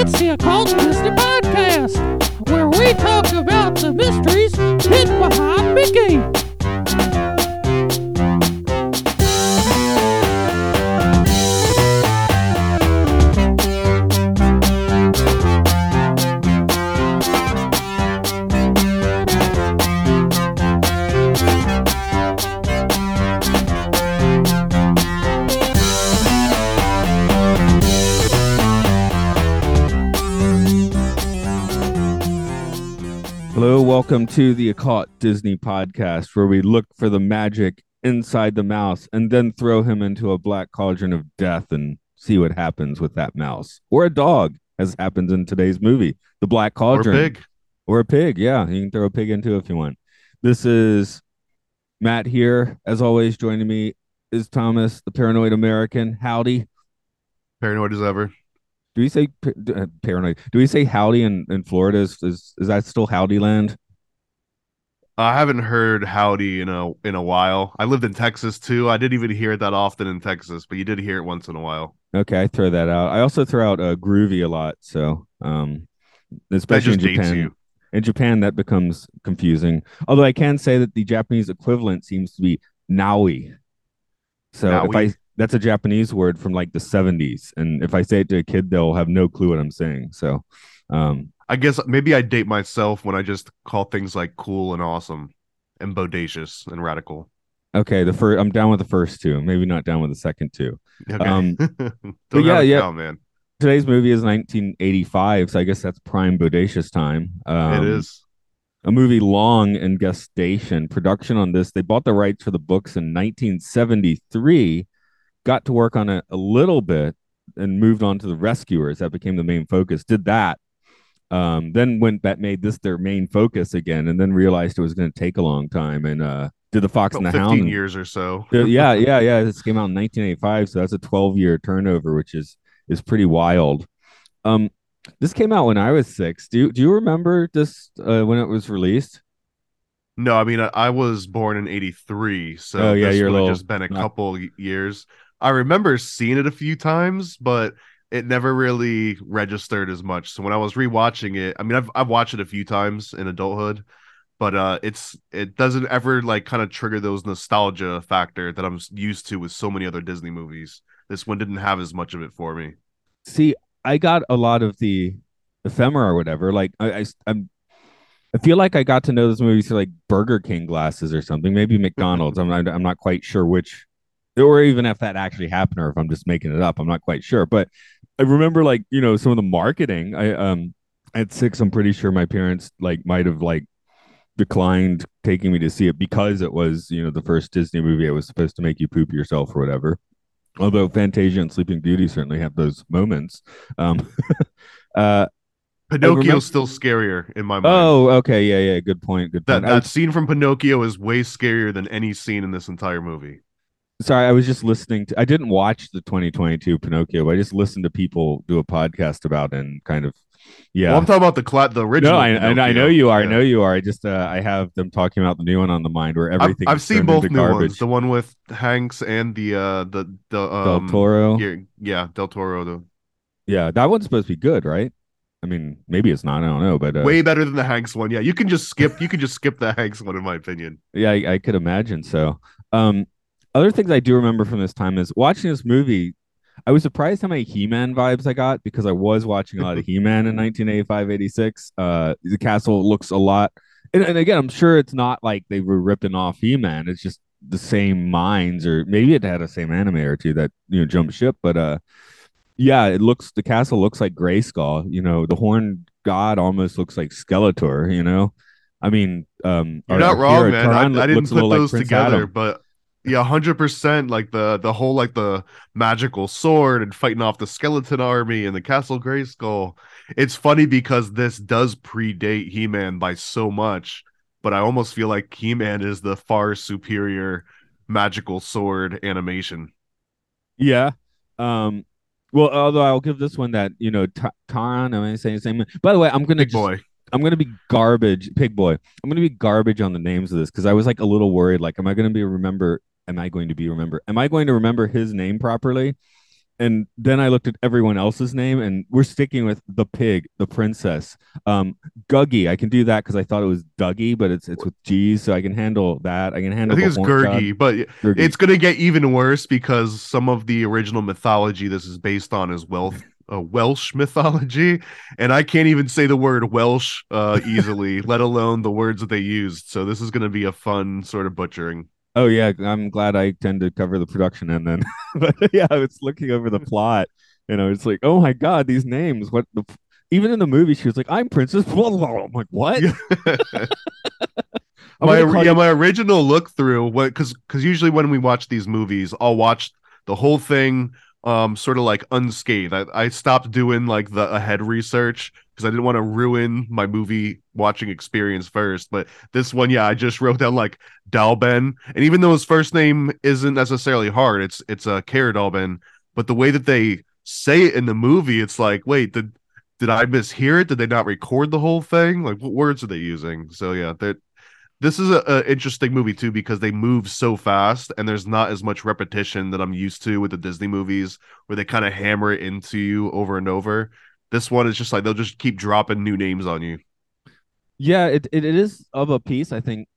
It's the Occult Disney Podcast, where we talk about the mysteries hidden behind welcome to the Occult Disney podcast, where we look for the magic inside the mouse and then throw him into a black cauldron of death and see what happens with that mouse or a dog, as happens in today's movie, the Black Cauldron. Or Cauldron, big. or a pig. Yeah, you can throw a pig into it if you want. This is Matt here, as always. Joining me is Thomas, the Paranoid American. Howdy. Paranoid as ever. Do we say uh, paranoid? Do we say howdy in, in Florida? Is, is is that still howdy land? I haven't heard howdy in a in a while. I lived in Texas too. I didn't even hear it that often in Texas, but you did hear it once in a while. Okay, I throw that out. I also throw out uh, groovy a lot. So, um, especially in Japan. In Japan, that becomes confusing. Although I can say that the Japanese equivalent seems to be naui. So if I that's a Japanese word from like the 70s, and if I say it to a kid, they'll have no clue what I'm saying. So, um, I guess maybe I date myself when I just call things like cool and awesome and bodacious and radical. okay, the first I'm down with the first two, maybe not down with the second two. Okay. Um, but yeah, yeah. man. Today's movie is 1985, so I guess that's prime bodacious time. Um, it is. a movie long and gestation. Production on this, they bought the rights for the books in 1973, got to work on it a little bit, and moved on to the Rescuers. That became the main focus. Did that, um, then went that made this their main focus again, and then realized it was going to take a long time, and uh, did the Fox About and the 15 Hound. years or so. Yeah, yeah, yeah. This came out in 1985, so that's a 12 year turnover, which is is pretty wild. Um, this came out when I was six. Do you, do you remember this uh, when it was released? No, I mean I, I was born in '83, so Oh, yeah, you're little- just been a couple years. I remember seeing it a few times, but it never really registered as much. So when I was rewatching it, I mean I've I've watched it a few times in adulthood, but uh, it's it doesn't ever like kind of trigger those nostalgia factor that I'm used to with so many other Disney movies. This one didn't have as much of it for me. see i got a lot of the ephemera or whatever like i, I i'm i feel like i got to know this movie through like burger king glasses or something maybe mcdonald's i'm not i'm not quite sure which or even if that actually happened or if i'm just making it up i'm not quite sure but i remember like you know some of the marketing i um at six i'm pretty sure my parents like might have like declined taking me to see it because it was you know the first disney movie it was supposed to make you poop yourself or whatever although Fantasia and Sleeping Beauty certainly have those moments. Um, uh, Pinocchio's remember- still scarier in my mind. oh, okay, yeah, yeah, good point, good that point. I that was- scene from Pinocchio is way scarier than any scene in this entire movie. Sorry, I was just listening to. I didn't watch the 2022 Pinocchio, but I just listened to people do a podcast about and kind of, yeah. Well, I'm talking about the cla- the original. no, I, I, I know you are. I know you are. I just uh, I have them talking about the new one on the mind where I've, everything. I've seen both new garbage. ones. The one with Hanks and the uh the the Del um, Toro. Yeah, yeah, Del Toro. The, Yeah, that one's supposed to be good, right? I mean, maybe it's not. I don't know, but uh, way better than the Hanks one. Yeah, you can just skip. You can just skip the Hanks one, in my opinion. Yeah, I, I could imagine so. Um, other things I do remember from this time is watching this movie. I was surprised how many He-Man vibes I got because I was watching a lot of He-Man in 1985, 86. Uh, the castle looks a lot, and, and again, I'm sure it's not like they were ripping off He-Man. It's just the same minds, or maybe it had a same animator too that you know jumped ship. But uh, yeah, it looks the castle looks like Grayskull. You know, the Horned God almost looks like Skeletor. You know, I mean, um, You're our- not wrong, man. I, I didn't put little like those together, Adam. but yeah, hundred percent. Like the the whole like the magical sword and fighting off the skeleton army and the Castle Grayskull. It's funny because this does predate He Man by so much, but I almost feel like He Man is the far superior magical sword animation. Yeah. Um. Well, although I'll give this one that you know, Ta- Taran. Am I saying the same? By the way, I'm gonna Big just, boy. I'm gonna be garbage, pig boy. I'm gonna be garbage on the names of this because I was like a little worried. Like, am I gonna be remember? Am I going to be remember? Am I going to remember his name properly? and then I looked at everyone else's name, and we're sticking with the pig, the princess, um, Guggy. I can do that because I thought it was Dougie, but it's it's with G's, so I can handle that. I can handle. I think the it's. Gurgi, but it's gonna get even worse because some of the original mythology this is based on is Welsh, uh, Welsh mythology, and I can't even say the word Welsh uh, easily, let alone the words that they used. So this is gonna be a fun sort of butchering. Oh yeah, I'm glad I tend to cover the production and then. but yeah, I was looking over the plot, and I was like, oh my god, these names. What the? Even in the movie, she was like, "I'm Princess." Blah, blah, blah. I'm like, what? I'm my yeah, you- my original look through what because because usually when we watch these movies, I'll watch the whole thing um sort of like unscathed. I, I stopped doing like the ahead research because I didn't want to ruin my movie watching experience first. But this one, yeah, I just wrote down like Dallben, and even though his first name isn't necessarily hard, it's it's a uh, Cara Dallben, but the way that they say it in the movie, it's like, wait, did did I mishear it? Did they not record the whole thing? Like, what words are they using? So yeah, that this is a, a interesting movie too because they move so fast and there's not as much repetition that I'm used to with the Disney movies where they kind of hammer it into you over and over. This one is just like they'll just keep dropping new names on you. Yeah, it, it, it is of a piece, I think,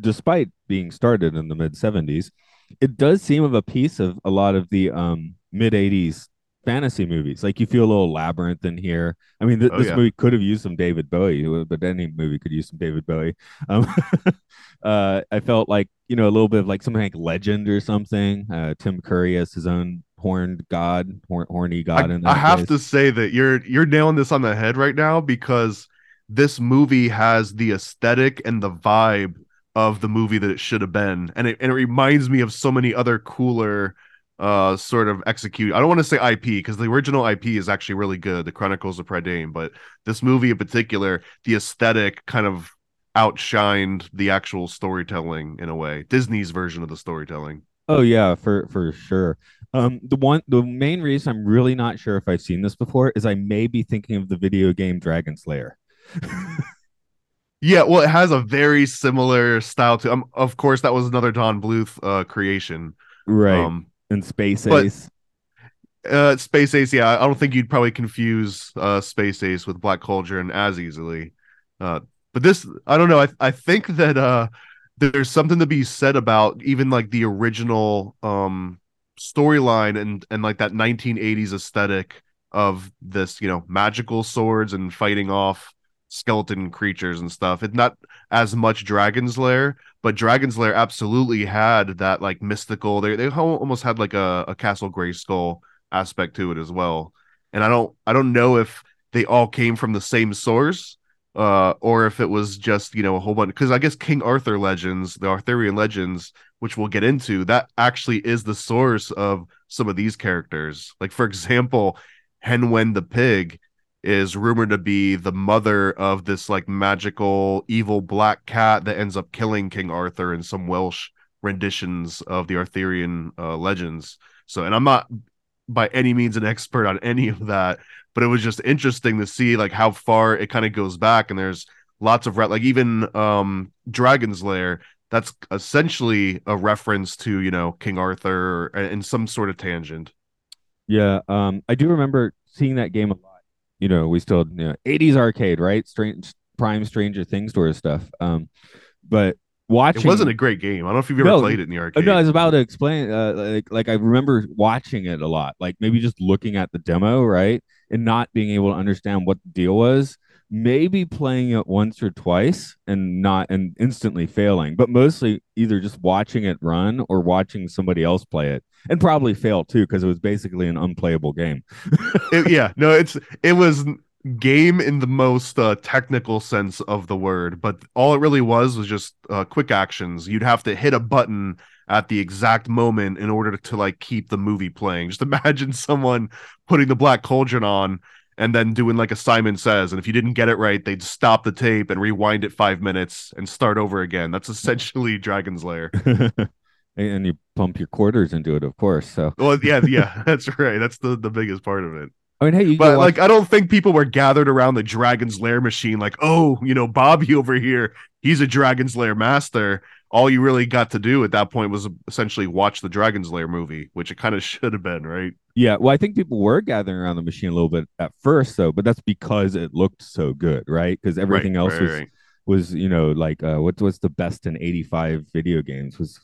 despite being started in the mid 70s, it does seem of a piece of a lot of the um, mid 80s fantasy movies. Like you feel a little labyrinth in here. I mean, th- Oh, this yeah. movie could have used some David Bowie, but any movie could use some David Bowie. Um, uh, I felt like, you know, a little bit of like something like Legend or something. Uh, Tim Curry as his own horned god, hor- horny god. I, in I have to say that you're you're nailing this on the head right now because this movie has the aesthetic and the vibe of the movie that it should have been, and it and it reminds me of so many other cooler uh sort of execute. I don't want to say IP because the original IP is actually really good, The Chronicles of Prydain, but this movie in particular, the aesthetic kind of outshined the actual storytelling in a way. Disney's version of the storytelling. Oh yeah, for for sure. Um, the one, the main reason I'm really not sure if I've seen this before is I may be thinking of the video game Dragon's Lair. Yeah, well, it has a very similar style to. Um, of course, that was another Don Bluth uh, creation. Right. Um, and Space but- Ace. uh, Space Ace. Yeah, I don't think you'd probably confuse uh, Space Ace with Black Cauldron as easily. Uh, but this, I don't know. I I think that uh, there's something to be said about even like the original um storyline and and like that 1980s aesthetic of this, you know, magical swords and fighting off skeleton creatures and stuff. It's not as much Dragon's Lair, but Dragon's Lair absolutely had that like mystical. They they almost had like a, a Castle Grayskull aspect to it as well. And I don't I don't know if they all came from the same source, uh, or if it was just you know a whole bunch. Because I guess King Arthur legends, the Arthurian legends, which we'll get into, that actually is the source of some of these characters. Like for example, Hen Wen the pig is rumored to be the mother of this like magical evil black cat that ends up killing King Arthur in some Welsh renditions of the Arthurian uh, legends. So, and I'm not by any means an expert on any of that, but it was just interesting to see like how far it kind of goes back. And there's lots of re- like even um Dragon's Lair. That's essentially a reference to you know King Arthur in some sort of tangent. Yeah. Um, I do remember seeing that game a lot. You know, we still you know, 80s arcade, right? Strange Prime Stranger Things sort of stuff. Um, but watching It wasn't a great game. I don't know if you've ever No, played it in the Oh, arcade. no, I was about to explain. Uh, like, like I remember watching it a lot. Like maybe just looking at the demo, right, and not being able to understand what the deal was. Maybe playing it once or twice and not and instantly failing, but mostly either just watching it run or watching somebody else play it, and probably fail too because it was basically an unplayable game. It- yeah, no, it's it was game in the most uh, technical sense of the word, but all it really was was just uh, quick actions. You'd have to hit a button at the exact moment in order to like keep the movie playing. Just imagine someone putting the Black Cauldron on and then doing like a Simon Says, and if you didn't get it right, they'd stop the tape and rewind it five minutes and start over again. That's essentially Dragon's Lair. and, and you pump your quarters into it, of course. So Well, yeah, yeah, that's right. That's the the biggest part of it. I mean, hey, you But like, I don't think people were gathered around the Dragon's Lair machine, like, oh, you know, Bobby over here, he's a Dragon's Lair master. All you really got to do at that point was essentially watch the Dragon's Lair movie, which it kind of should have been, right? yeah. Well, I think people were gathering around the machine a little bit at first, though, but that's because it looked so good, right? Because everything Right, else right, was right. was you know like uh, what was the best in '85 video games was.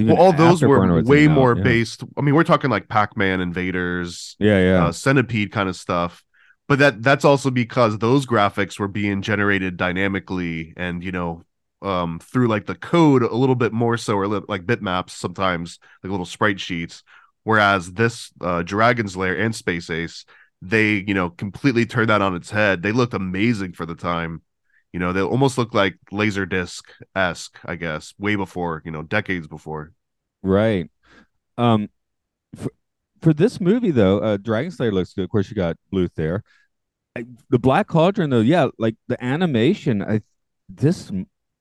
Well, all those were way out, more yeah. based. I mean, we're talking like Pac-Man, Invaders, Yeah, yeah. uh, Centipede kind of stuff. But that that's also because those graphics were being generated dynamically and you know um through like the code a little bit more so or li- like bitmaps sometimes like little sprite sheets whereas this uh Dragon's Lair and Space Ace they you know completely turned that on its head they looked amazing for the time you know they almost look like laserdisc esque I guess way before you know decades before Right. Um, for, for this movie though, uh, Dragon's Lair looks good. Of course, you got Bluth there. I, the Black Cauldron though, yeah, like the animation. I this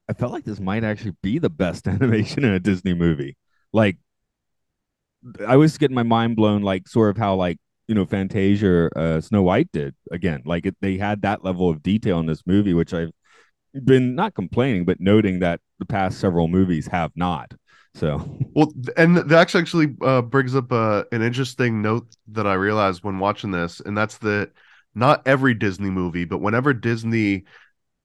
I felt like this might actually be the best animation in a Disney movie. Like, I was getting my mind blown, like sort of how like you know Fantasia, uh, Snow White did again. Like it, they had that level of detail in this movie, which I've been not complaining, but noting that the past several movies have not. So Well, and that actually actually uh, brings up uh, an interesting note that I realized when watching this, and that's that not every Disney movie, but whenever Disney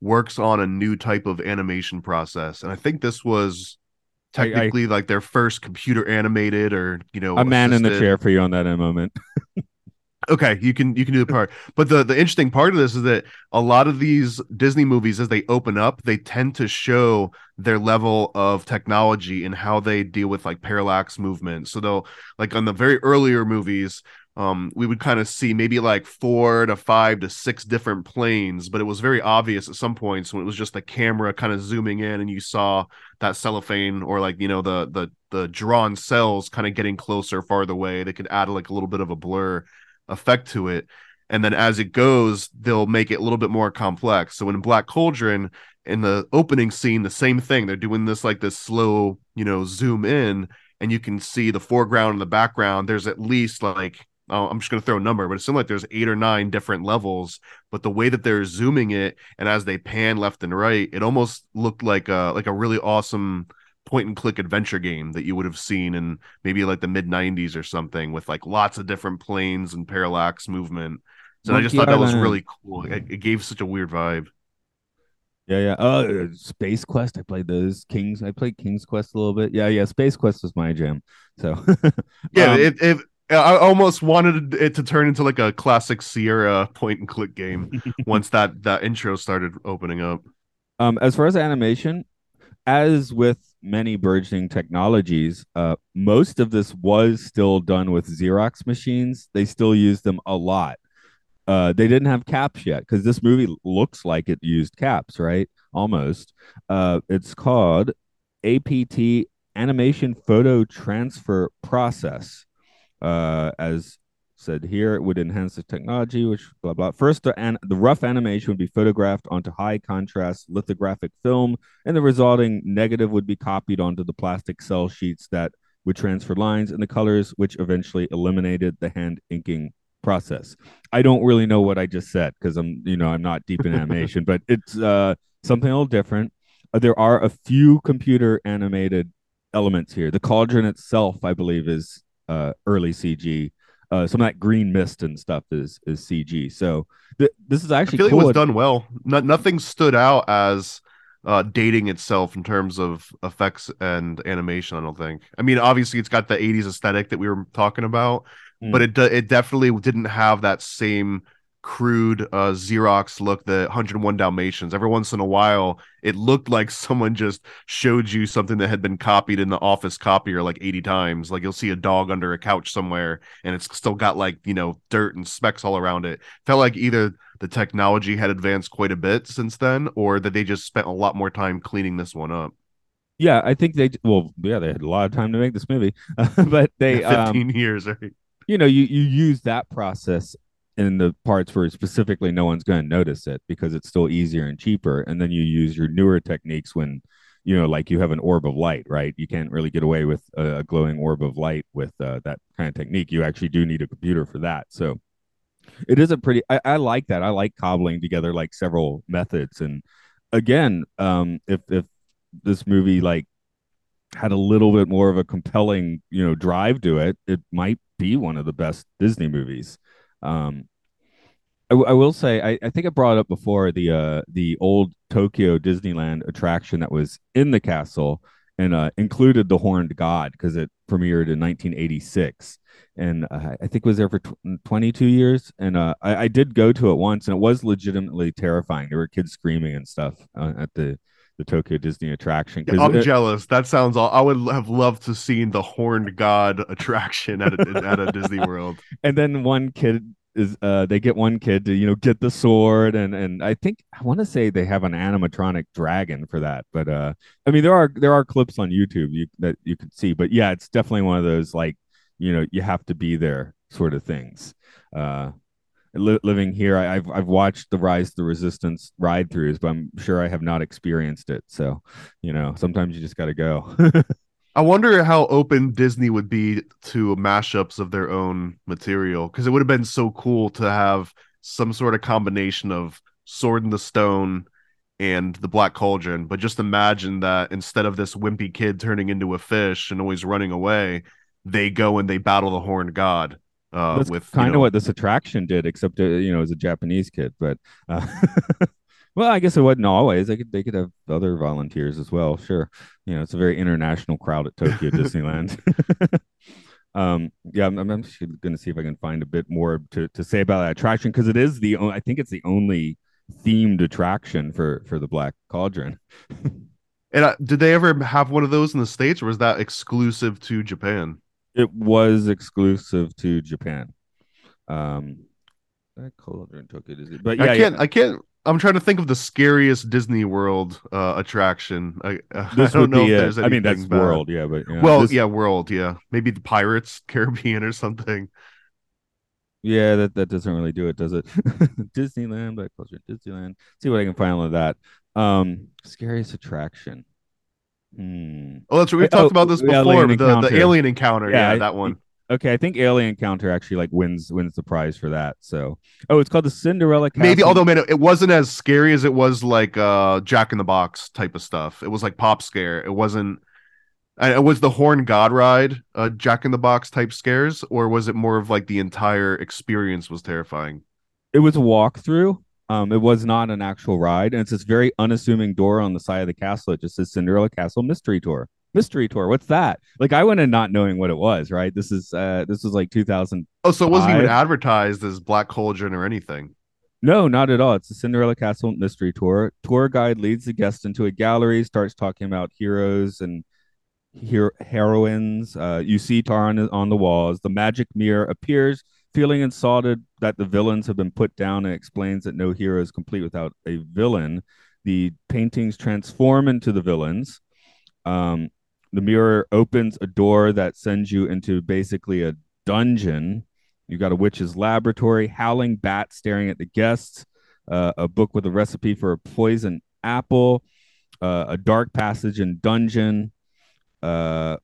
works on a new type of animation process, and I think this was I- I- technically like their first computer animated or you know a man in the chair for you on that in a moment. Okay, you can you can do the part. But the the interesting part of this is that a lot of these Disney movies as they open up, they tend to show their level of technology and how they deal with like parallax movement. So they'll like on the very earlier movies, um we would kind of see maybe like 4 to 5 to 6 different planes, but it was very obvious at some points when it was just the camera kind of zooming in and you saw that cellophane or like you know the the the drawn cells kind of getting closer farther away. They could add like a little bit of a blur effect to it. And then as it goes they'll make it a little bit more complex. So in black cauldron in the opening scene the same thing. They're doing this like this slow you know zoom in and you can see the foreground and the background. There's at least like oh, i'm just going to throw a number but it seems like there's eight or nine different levels. But the way that they're zooming it and as they pan left and right it almost looked like a like a really awesome point and click adventure game that you would have seen in maybe like the mid 90s or something with like lots of different planes and parallax movement so i just Monkey thought that was really cool it, it gave such a weird vibe Yeah, yeah. Uh, Space Quest. I played those Kings. I played King's Quest a little bit. Yeah, yeah. Space Quest was my jam. So yeah Um, it, it i almost wanted it to turn into like a classic sierra point and click game once that that intro started opening up Um, as far as animation, as with many burgeoning technologies, uh, most of this was still done with Xerox machines. They still used them a lot. Uh, they didn't have caps yet because this movie looks like it used caps, right? Almost. Uh, it's called APT Animation Photo Transfer Process. Uh, as said here, it would enhance the technology, which blah blah. First, the, an- the rough animation would be photographed onto high contrast lithographic film, and the resulting negative would be copied onto the plastic cell sheets that would transfer lines and the colors, which eventually eliminated the hand inking process. I don't really know what I just said because I'm, you know, I'm not deep in animation, but it's uh, something a little different. Uh, there are a few computer animated elements here. The cauldron itself, I believe, is uh, early CG. Uh, some of that green mist and stuff is is CG. So th- this is i actually feel like cool. it was done well no, nothing stood out as uh dating itself in terms of effects and animation i don't think i mean obviously it's got the 80s aesthetic that we were talking about Mm. but it it definitely didn't have that same crude uh xerox look the 101 dalmatians. Every once in a while it looked like someone just showed you something that had been copied in the office copier like 80 times. Like you'll see a dog under a couch somewhere and it's still got like you know dirt and specks all around it. Felt like either the technology had advanced quite a bit since then or that they just spent a lot more time cleaning this one up. Yeah, I think they well, yeah, they had a lot of time to make this movie, but they 15 um, years right? you know, you you use that process in the parts where specifically no one's going to notice it because it's still easier and cheaper, and then you use your newer techniques when you know, like you have an orb of light, right? You can't really get away with a, glowing orb of light with uh, that kind of technique. You actually do need a computer for that. So, it is a pretty I, I like that i like cobbling together like several methods and again um if if this movie like had a little bit more of a compelling you know drive to it it might be one of the best disney movies um I, I will say I, I think I brought up before the uh the old Tokyo Disneyland attraction that was in the castle and uh, included the Horned God because it premiered in 1986 and uh, I think it was there for tw- 22 years and uh, I, I did go to it once and it was legitimately terrifying. There were kids screaming and stuff uh, at the the Tokyo Disney attraction. 'cause I'm it- jealous. That sounds all. I would have loved to seen the Horned God attraction at a, at a Disney World. and then one kid is uh they get one kid to you know get the sword and and I think I want to say they have an animatronic dragon for that but uh I mean there are there are clips on YouTube you that you can see but yeah it's definitely one of those like you know you have to be there sort of things uh li- living here I, I've I've watched the Rise the Resistance ride throughs but I'm sure I have not experienced it so you know sometimes you just got to go I wonder how open Disney would be to mashups of their own material because it would have been so cool to have some sort of combination of Sword in the Stone and the Black Cauldron. But just imagine that instead of this wimpy kid turning into a fish and always running away, they go and they battle the Horned God. Uh, That's with kind of know- what this attraction did, except uh, you know, as a Japanese kid. But uh, well, I guess it wasn't always. They could they could have other volunteers as well. Sure, you know, it's a very international crowd at Tokyo Disneyland. um, yeah, I'm, I'm actually going to see if I can find a bit more to to say about that attraction because it is the I think it's the only themed attraction for for the Black Cauldron. And uh, did they ever have one of those in the states, or was that exclusive to Japan? It was exclusive to Japan. Um, Black Cauldron Tokyo Disney, but yeah, I can't. I can't. I'm trying to think of the scariest Disney World uh, attraction. I, uh, I don't know be if it. there's I mean, that's bad. world, yeah, but yeah. Well, This- yeah, world, yeah. Maybe the Pirates Caribbean or something. yeah, that, that doesn't really do it, does it? Disneyland, Black Cauldron, Disneyland. See what I can find on that. Um, scariest attraction. Hmm. Oh, that's what we Wait, talked oh, about this the before. The, the alien encounter. Yeah, Yeah, that one. Okay, I think Alien Encounter actually like wins wins the prize for that. So, oh, it's called the Cinderella Castle. Maybe, although man, it wasn't as scary as it was like uh Jack in the Box type of stuff. It was like pop scare. It wasn't. And it was the Horn God ride, uh, Jack in the Box type scares, or was it more of like the entire experience was terrifying? it was a walkthrough. Um, it was not an actual ride, and it's this very unassuming door on the side of the castle. It just says Cinderella Castle Mystery Tour. Mystery tour. What's that? Like I went in not knowing what it was. Right. This is uh this was like 2000. Oh, so it wasn't even advertised as Black Cauldron or anything. No, not at all. It's the Cinderella Castle Mystery Tour. Tour guide leads the guest into a gallery, starts talking about heroes and hero heroines. Uh, you see Taran, on the walls. The magic mirror appears, feeling insulted that the villains have been put down, and explains that no hero is complete without a villain. The paintings transform into the villains. Um, the mirror opens a door that sends you into basically a dungeon. You've got a witch's laboratory, howling bat staring at the guests, uh, a book with a recipe for a poison apple, uh, a dark passage and dungeon. Uh,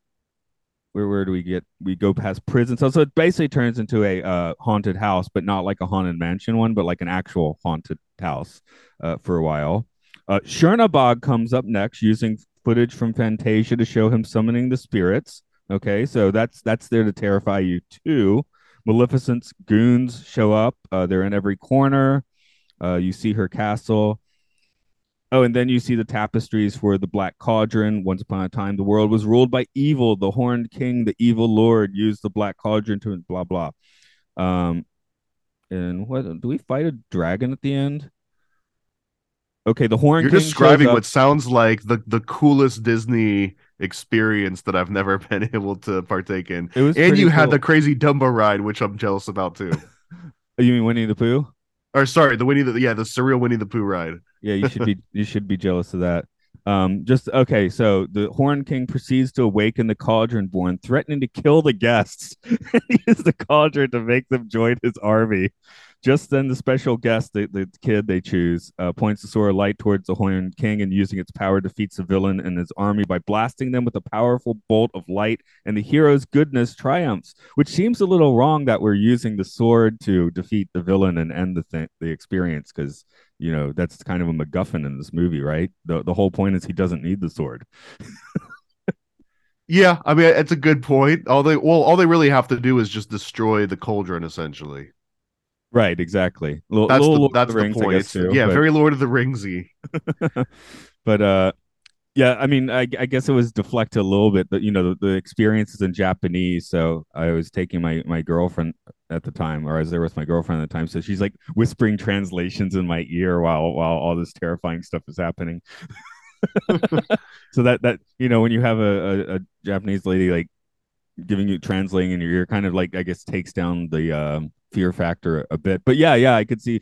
where where do we get? We go past prison. So so it basically turns into a uh, haunted house, but not like a haunted mansion one, but like an actual haunted house uh, for a while. Uh, Chernabog comes up next, using footage from Fantasia to show him summoning the spirits. Okay, so that's that's there to terrify you too. Maleficent's goons show up. Uh, they're in every corner. Uh, you see her castle. Oh, and then you see the tapestries for the Black Cauldron. Once upon a time, the world was ruled by evil. The Horned King, the evil Lord, used the Black Cauldron to blah blah. Um, and what do we fight a dragon at the end? Okay, the Horned You're King describing what sounds like the the coolest Disney experience that I've never been able to partake in. It was And you had the crazy Dumbo ride, which I'm jealous about too. You mean Winnie the Pooh? or sorry, the Winnie the yeah, the surreal Winnie the Pooh ride. Yeah, you should be you should be jealous of that. Um, just okay. So the Horn King proceeds to awaken the Cauldron Born, threatening to kill the guests and use the Cauldron to make them join his army. Just then, the special guest, the, the kid they choose, uh, points the sword of light towards the Horn King and using its power defeats the villain and his army by blasting them with a powerful bolt of light. And the hero's goodness triumphs, which seems a little wrong that we're using the sword to defeat the villain and end the th- the experience because you know that's kind of a MacGuffin in this movie, right? The the whole point is he doesn't need the sword. Yeah, I mean it's a good point. All they well, all they really have to do is just destroy the cauldron, essentially. Right, exactly. L- That's the that's the, Rings, point. guess, too, yeah, but- very Lord of the Ringsy. but uh yeah i mean I, I guess it was deflected a little bit but you know the, the experience is in japanese so i was taking my my girlfriend at the time or I was there with my girlfriend at the time so she's like whispering translations in my ear while while all this terrifying stuff is happening. So that that you know when you have a, a, a japanese lady like giving you translating in your ear kind of like i guess takes down the um fear factor a bit. But yeah yeah i could see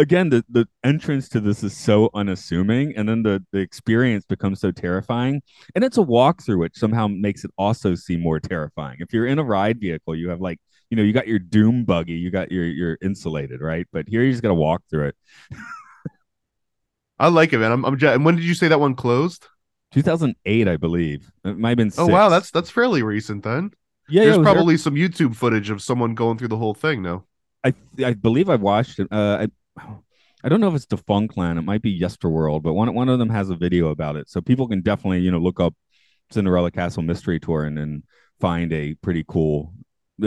again the the entrance to this is so unassuming and then the the experience becomes so terrifying and it's a walkthrough which somehow makes it also seem more terrifying if you're in a ride vehicle you have like you know you got your doom buggy you got your you're insulated right but here you just got to walk through it I like it, man. I'm, I'm and when did you say that one closed? 2008 i believe it might have been Oh wow, that's that's fairly recent then. yeah, yeah, There's it was there. probably some YouTube footage of someone going through the whole thing now. I I believe I watched it. Uh, I I don't know if it's Defunctland. It might be Yesterworld, but one one of them has a video about it, so people can definitely you know look up Cinderella Castle Mystery Tour and then find a pretty cool.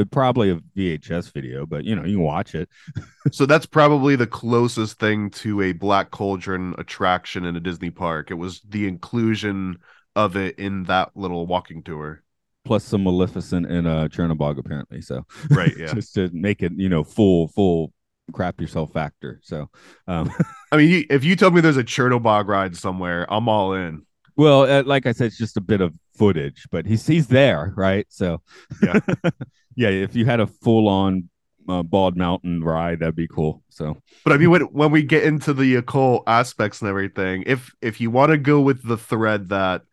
Probably a VHS video, but you know you can watch it. So that's probably the closest thing to a Black Cauldron attraction in a Disney park. It was the inclusion of it in that little walking tour. Plus some Maleficent in uh, Chernobog, apparently. So Right, yeah. just to make it you know full full crap yourself factor. So um, I mean, you, if you tell me there's a Chernobog ride somewhere, I'm all in. Well, uh, like I said, it's just a bit of footage, but he's he's there, right? So, Yeah. yeah. If you had a full on uh, Bald Mountain ride, that'd be cool. So, But I mean, when when we get into the occult aspects and everything, if if you want to go with the thread that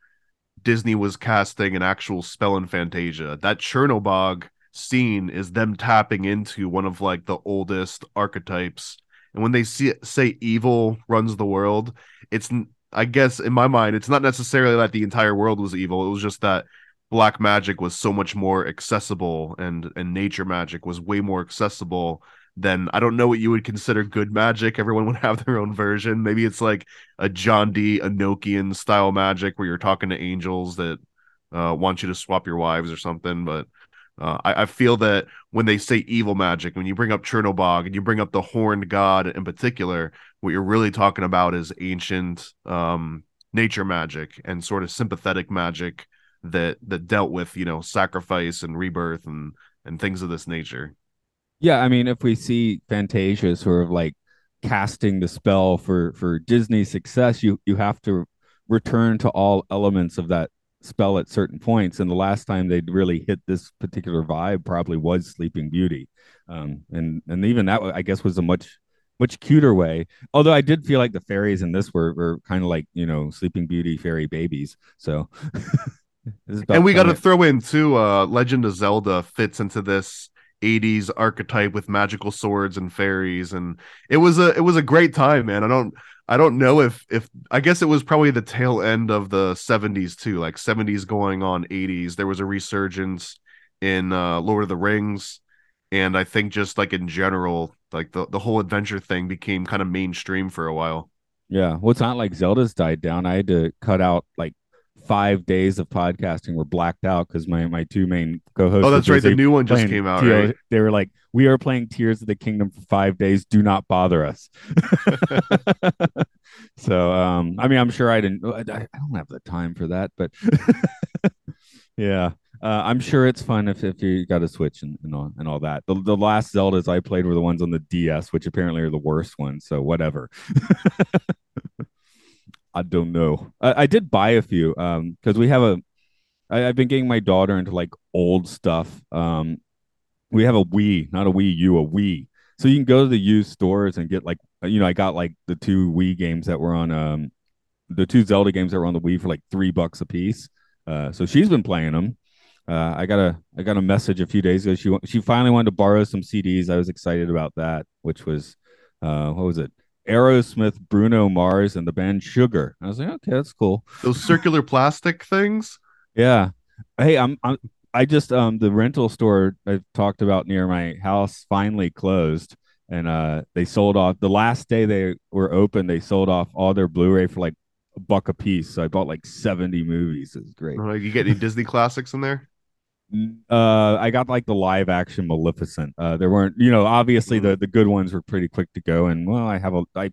Disney was casting an actual spell in Fantasia, that Chernobog scene is them tapping into one of like the oldest archetypes. And when they see say evil runs the world, it's I guess in my mind, it's not necessarily that the entire world was evil. It was just that black magic was so much more accessible and and nature magic was way more accessible than I don't know what you would consider good magic. Everyone would have their own version. Maybe it's like a John Dee Enochian style magic where you're talking to angels that uh, want you to swap your wives or something. But uh, I, I feel that when they say evil magic, when you bring up Chernobog and you bring up the horned god in particular, what you're really talking about is ancient um, nature magic and sort of sympathetic magic that that dealt with you know sacrifice and rebirth and and things of this nature. yeah, I mean, if we see Fantasia sort of like casting the spell for for Disney's success, you you have to return to all elements of that spell at certain points. And the last time they'd really hit this particular vibe probably was Sleeping Beauty, um, and and even that I guess was a much much cuter way. Although I did feel like the fairies in this were were kind of like you know Sleeping Beauty fairy babies. So. this is about and we got to throw in too uh legend of zelda fits into this 80s archetype with magical swords and fairies and it was a it was a great time man i don't i don't know if if i guess it was probably the tail end of the 70s too like 70s going on 80s there was a resurgence in uh lord of the rings and i think just like in general like the, the whole adventure thing became kind of mainstream for a while Yeah. Well, it's not like Zelda's died down. I had to cut out like five days of podcasting were blacked out because my, my two main co-hosts. oh that's right the new one just came out Teo- right They were like, we are playing Tears of the Kingdom for five days. Do not bother us. so, um, I mean, I'm sure I didn't, I, I don't have the time for that, but yeah. Uh, I'm sure it's fun if, if you got a Switch and, and all and all that. The, the last Zeldas I played were the ones on the DS, which apparently are the worst ones. So whatever. I don't know. I, I did buy a few um because we have a. I, I've been getting my daughter into like old stuff. Um, we have a Wii, not a Wii U, a Wii. So you can go to the used stores and get like you know I got like the two Wii games that were on um the two Zelda games that were on the Wii for like three bucks a piece. Uh, so she's been playing them. Uh, I got a I got a message a few days ago. She she finally wanted to borrow some CDs. I was excited about that, which was uh, what was it? Aerosmith, Bruno Mars, and the band Sugar. I was like, okay, that's cool. Those circular plastic things. Yeah. Hey, I'm, I'm I just um the rental store I talked about near my house finally closed and uh they sold off the last day they were open they sold off all their Blu-ray for like a buck a piece. So I bought like 70 movies. It was great. You get any Disney classics in there? Uh, I got like the live action Maleficent. Uh, there weren't, you know, obviously the the good ones were pretty quick to go, and well, I have a I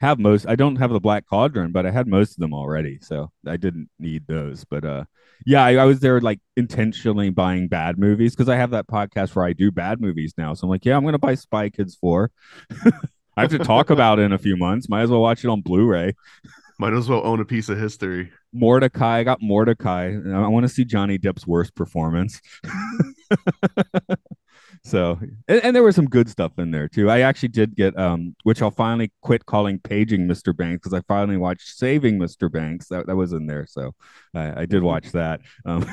have most. I don't have the Black Cauldron, but I had most of them already, so I didn't need those. But uh, yeah, I, I was there like intentionally buying bad movies because I have that podcast where I do bad movies now. So I'm like, yeah, I'm gonna buy Spy Kids four. I have to talk about it in a few months. Might as well watch it on Blu-ray. Might as well own a piece of history. Mortdecai, I got Mortdecai. I want to see Johnny Depp's worst performance. so, and, and, there was some good stuff in there too. I actually did get, um, which I'll finally quit calling paging Mr. Banks because I finally watched Saving Mr. Banks. That that was in there, so I, I did watch that. Um,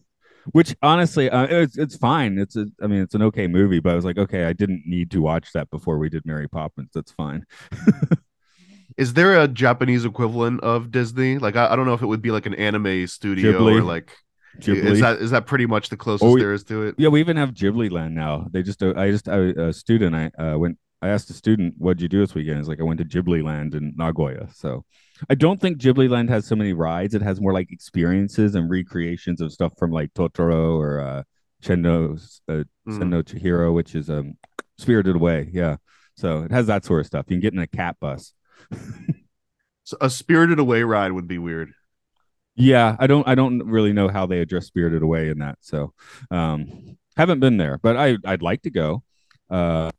which honestly, uh, it's it's fine. It's a, I mean, it's an okay movie, but I was like, okay, I didn't need to watch that before we did Mary Poppins. That's fine. Is there a Japanese equivalent of Disney? Like I, I don't know if it would be like an anime studio Ghibli. or like Ghibli. Is that is that pretty much the closest oh, there is to it? Yeah, we even have Ghibli Land now. They just uh, I just I, a student I uh, went I asked a student what'd you do this weekend. It's like I went to Ghibli Land in Nagoya. So I don't think Ghibli Land has so many rides. It has more like experiences and recreations of stuff from like Totoro or uh Chendo uh, mm. Chihiro, which is um Spirited Away. Yeah. So it has that sort of stuff. You can get in a cat bus so a spirited away ride would be weird. Yeah, I don't I don't really know how they address spirited away in that. So um haven't been there, but I I'd like to go. Uh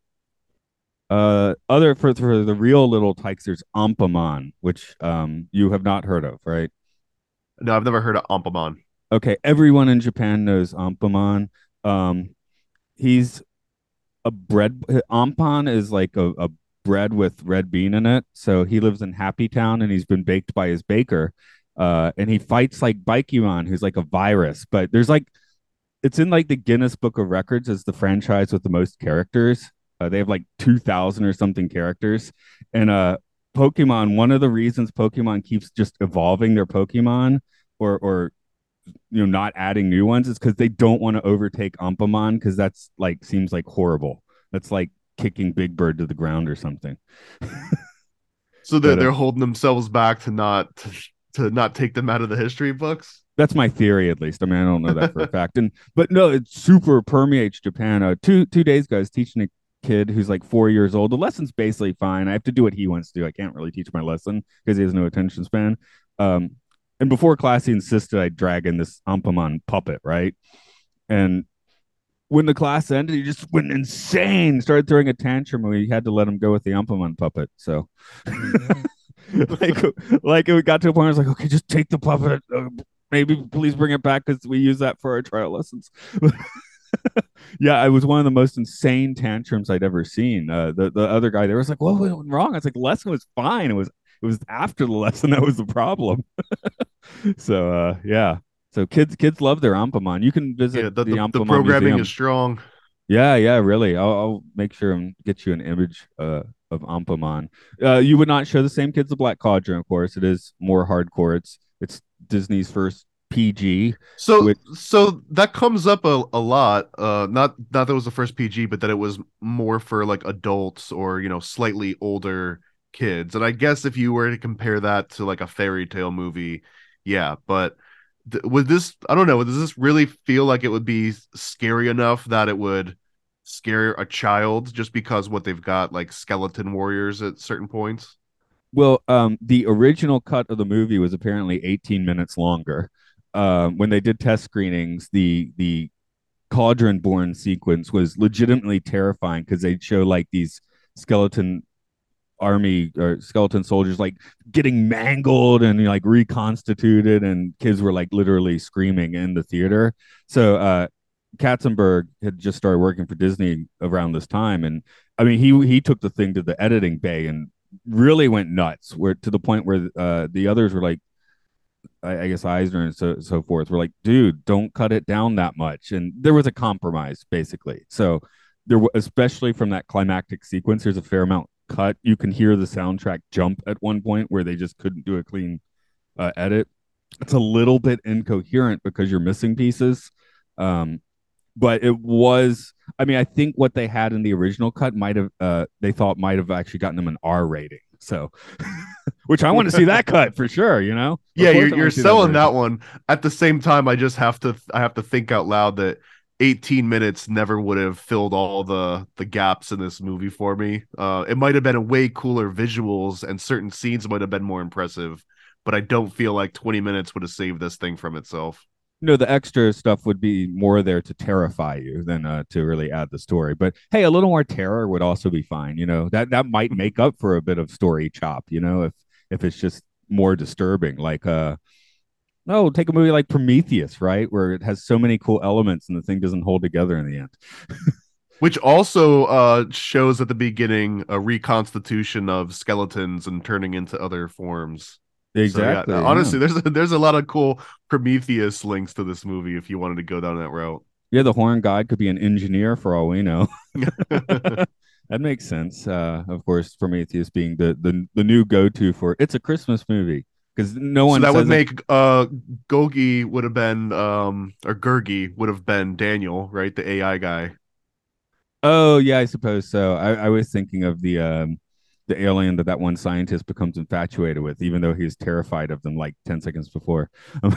uh other for for the real little tykes there's Anpanman, which um you have not heard of, right? No, I've never heard of Anpanman. Okay, everyone in Japan knows Anpanman. Um he's a bread Anpan is like a, a bread with red bean in it. So he lives in Happy Town and he's been baked by his baker. Uh, and he fights like Baikinman, who's like a virus. But there's like, it's in like the Guinness Book of Records as the franchise with the most characters. Uh, they have like 2,000 or something characters. And uh, Pokemon, one of the reasons Pokemon keeps just evolving their Pokemon or, or, you know, not adding new ones is because they don't want to overtake Anpanman because that's like seems like horrible. That's like kicking Big Bird to the ground or something. so they're, but, uh, they're holding themselves back to not to, to not take them out of the history books. That's my theory, at least. I mean, I don't know that for a fact. And but no, it super permeates Japan. Uh, two two days ago, I was teaching a kid who's like four years old. The lesson's basically fine. I have to do what he wants to do. I can't really teach my lesson because he has no attention span. Um, and before class, he insisted I drag in this Anpanman puppet, right? And when the class ended, he just went insane, started throwing a tantrum, and we had to let him go with the Anpanman puppet. So, like, like it got to a point where I was like, okay, just take the puppet. Uh, maybe please bring it back because we use that for our trial lessons. yeah, it was one of the most insane tantrums I'd ever seen. Uh, the the other guy there was like, "What went wrong?" I was like, "The lesson was fine. It was it was after the lesson that was the problem." so uh, yeah, so kids kids love their Anpanman. You can visit yeah, the, the, the, the programming Museum. is strong. Yeah, yeah, really. I'll, I'll, make sure and get you an image uh, of Anpanman. Uh, you would not show the same kids the Black Cauldron, of course. It is more hardcore. It's it's Disney's first PG. So which... so that comes up a, a lot. Uh not not that it was the first PG, but that it was more for like adults or you know slightly older kids. And I guess if you were to compare that to like a fairy tale movie, yeah, but would this i don't know does this really feel like it would be scary enough that it would scare a child just because what they've got like skeleton warriors at certain points? Well um the original cut of the movie was apparently 18 minutes longer. Um when they did test screenings the the cauldron born sequence was legitimately terrifying because they'd show like these skeleton army or skeleton soldiers like getting mangled and like reconstituted and kids were like literally screaming in the theater so uh katzenberg had just started working for disney around this time and i mean he he took the thing to the editing bay and really went nuts where to the point where uh the others were like I, I guess Eisner and so so forth were like, dude, don't cut it down that much. And there was a compromise basically. So there, especially from that climactic sequence, there's a fair amount cut. You can hear the soundtrack jump at one point where they just couldn't do a clean uh, edit. It's a little bit incoherent because you're missing pieces. Um, but it was i mean i think what they had in the original cut might have uh they thought might have actually gotten them an r rating so which i want to see that cut for sure you know yeah you're, you're selling that, that, one at the same time i just have to i have to think out loud that 18 minutes never would have filled all the the gaps in this movie for me uh it might have been a way cooler visuals and certain scenes might have been more impressive but i don't feel like 20 minutes would have saved this thing from itself no, the extra stuff would be more there to terrify you than uh, to really add the story. But hey, a little more terror would also be fine. You know that that might make up for a bit of story chop. You know, if if it's just more disturbing, like uh, no, take a movie like Prometheus, right, where it has so many cool elements and the thing doesn't hold together in the end. Which also uh, shows at the beginning a reconstitution of skeletons and turning into other forms. Exactly. So, yeah, honestly, there's a, there's a lot of cool Prometheus links to this movie if you wanted to go down that route. Yeah, the horn god could be an engineer for all we know. that makes sense. Uh, of course, Prometheus being the the, the new go to for it's a Christmas movie because no one. So that would make uh Gogi would have been um or Gurgi would have been Daniel, right? The AI guy. Oh yeah, I suppose so. I, I was thinking of the um the alien that that one scientist becomes infatuated with, even though he's terrified of them like 10 seconds before. he's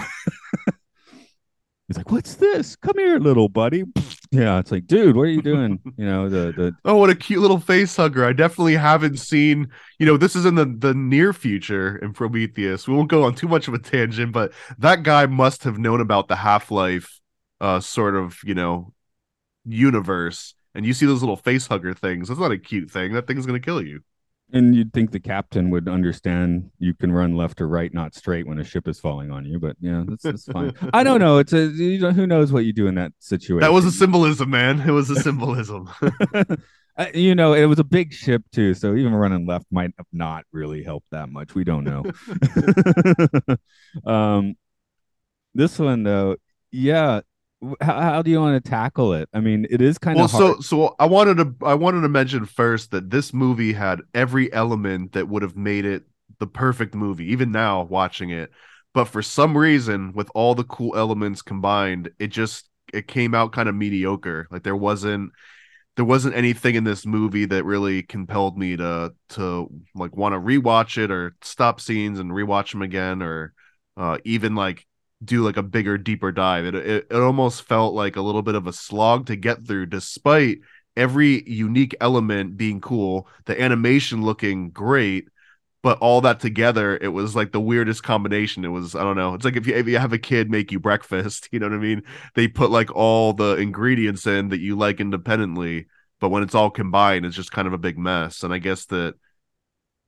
like, What's this? Come here, little buddy. Yeah, it's like, dude, what are you doing? You know, the the Oh, what a cute little face hugger. I definitely haven't seen, you know, this is in the, the near future in Prometheus. We won't go on too much of a tangent, but that guy must have known about the Half-Life uh sort of, you know, universe. And you see those little face hugger things. That's not a cute thing. That thing's gonna kill you. And you'd think the captain would understand you can run left or right, not straight, when a ship is falling on you. But yeah, that's, that's fine. I don't know. It's a you know, who knows what you do in that situation. That was a symbolism, man. It was a symbolism. you know, it was a big ship too, so even running left might have not really helped that much. We don't know. um, this one though, yeah, how, how do you want to tackle it? I mean, it is kind well, of so so. I wanted to I wanted to mention first that this movie had every element that would have made it the perfect movie. Even now, watching it, but for some reason, with all the cool elements combined, it just it came out kind of mediocre. Like there wasn't there wasn't anything in this movie that really compelled me to to like want to rewatch it or stop scenes and rewatch them again or uh, even like do like a bigger deeper dive. It, it it almost felt like a little bit of a slog to get through despite every unique element being cool the animation looking great but all that together it was like the weirdest combination. It was i don't know it's like if you, if you have a kid make you breakfast you know what i mean? They put like all the ingredients in that you like independently but when it's all combined it's just kind of a big mess. And i guess that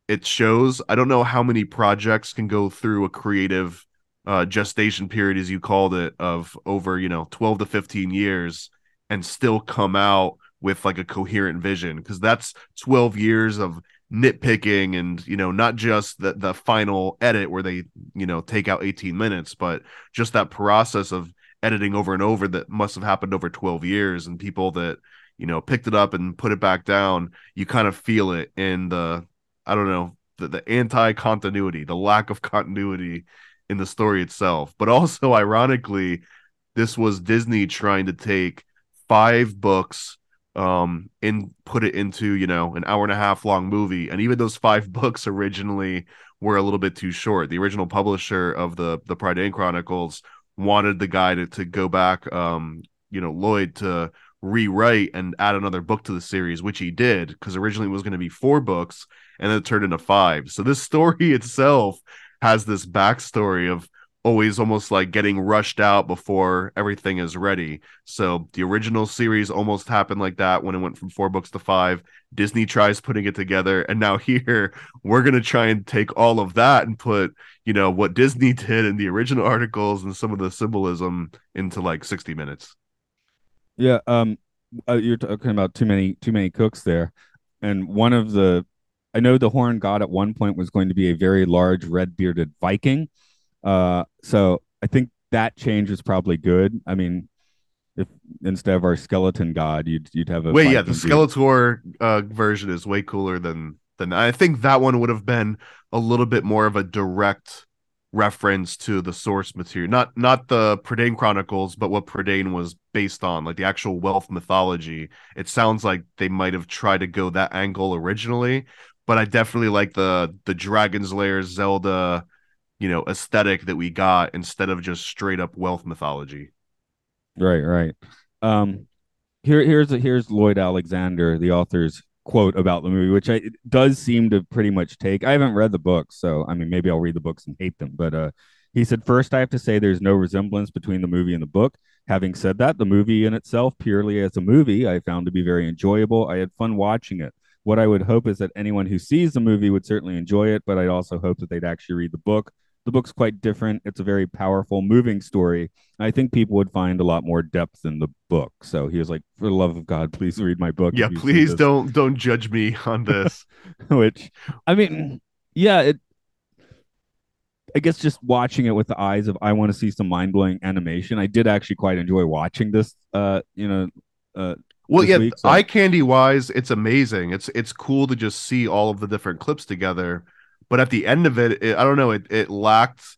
it shows i don't know how many projects can go through a creative uh, gestation period, as you called it, of over you know twelve to fifteen years, and still come out with like a coherent vision. Because that's 12 years of nitpicking and you know not just the the final edit where they you know take out 18 minutes but just that process of editing over and over that must have happened over 12 years. And people that you know picked it up and put it back down you kind of feel it in the i don't know the, the anti continuity the lack of continuity in the story itself. But also, ironically, this was Disney trying to take five books um and put it into you know an hour and a half long movie. And even those five books originally were a little bit too short. The original publisher of the the Prydain Chronicles wanted the guy to, to go back um you know lloyd to rewrite and add another book to the series which he did because originally it was going to be four books and then it turned into five. So this story itself has this backstory of always almost like getting rushed out before everything is ready. So the original series almost happened like that when it went from four books to five. Disney tries putting it together, and now here we're gonna try and take all of that and put you know what Disney did in the original articles and some of the symbolism into like sixty minutes. Yeah, um, uh, you're talking about too many too many cooks there, and one of the I know the horn god at one point was going to be a very large red bearded Viking. Uh, so I think that change was probably good. I mean, if instead of our skeleton god, you'd you'd have a Wait, yeah, the Viking. Skeletor uh, version is way cooler than than I think that one would have been a little bit more of a direct reference to the source material, not not the Prydain Chronicles, but what Prydain was based on, like the actual Welsh mythology. It sounds like they might have tried to go that angle originally, but I definitely like the the Dragon's Lair Zelda, you know, aesthetic that we got instead of just straight up Welsh mythology. Right, right. Um, here, here's here's Lloyd Alexander, the author's quote about the movie, which I does seem to pretty much take. I haven't read the book, so I mean, maybe I'll read the books and hate them. But uh, he said, first, I have to say there's no resemblance between the movie and the book. Having said that, the movie in itself, purely as a movie, I found to be very enjoyable. I had fun watching it. What I would hope is that anyone who sees the movie would certainly enjoy it, but I'd also hope that they'd actually read the book. The book's quite different. It's a very powerful, moving story. I think people would find a lot more depth in the book. So he was like, "For the love of God, please read my book." Yeah, if you see please don't don't judge me on this. Which, I mean, yeah, it. I guess just watching it with the eyes of I want to see some mind blowing animation. I did actually quite enjoy watching this. Uh, you know, uh, Well, yeah, week, so- eye candy wise, it's amazing. It's it's cool to just see all of the different clips together. But at the end of it, it I don't know, it it lacked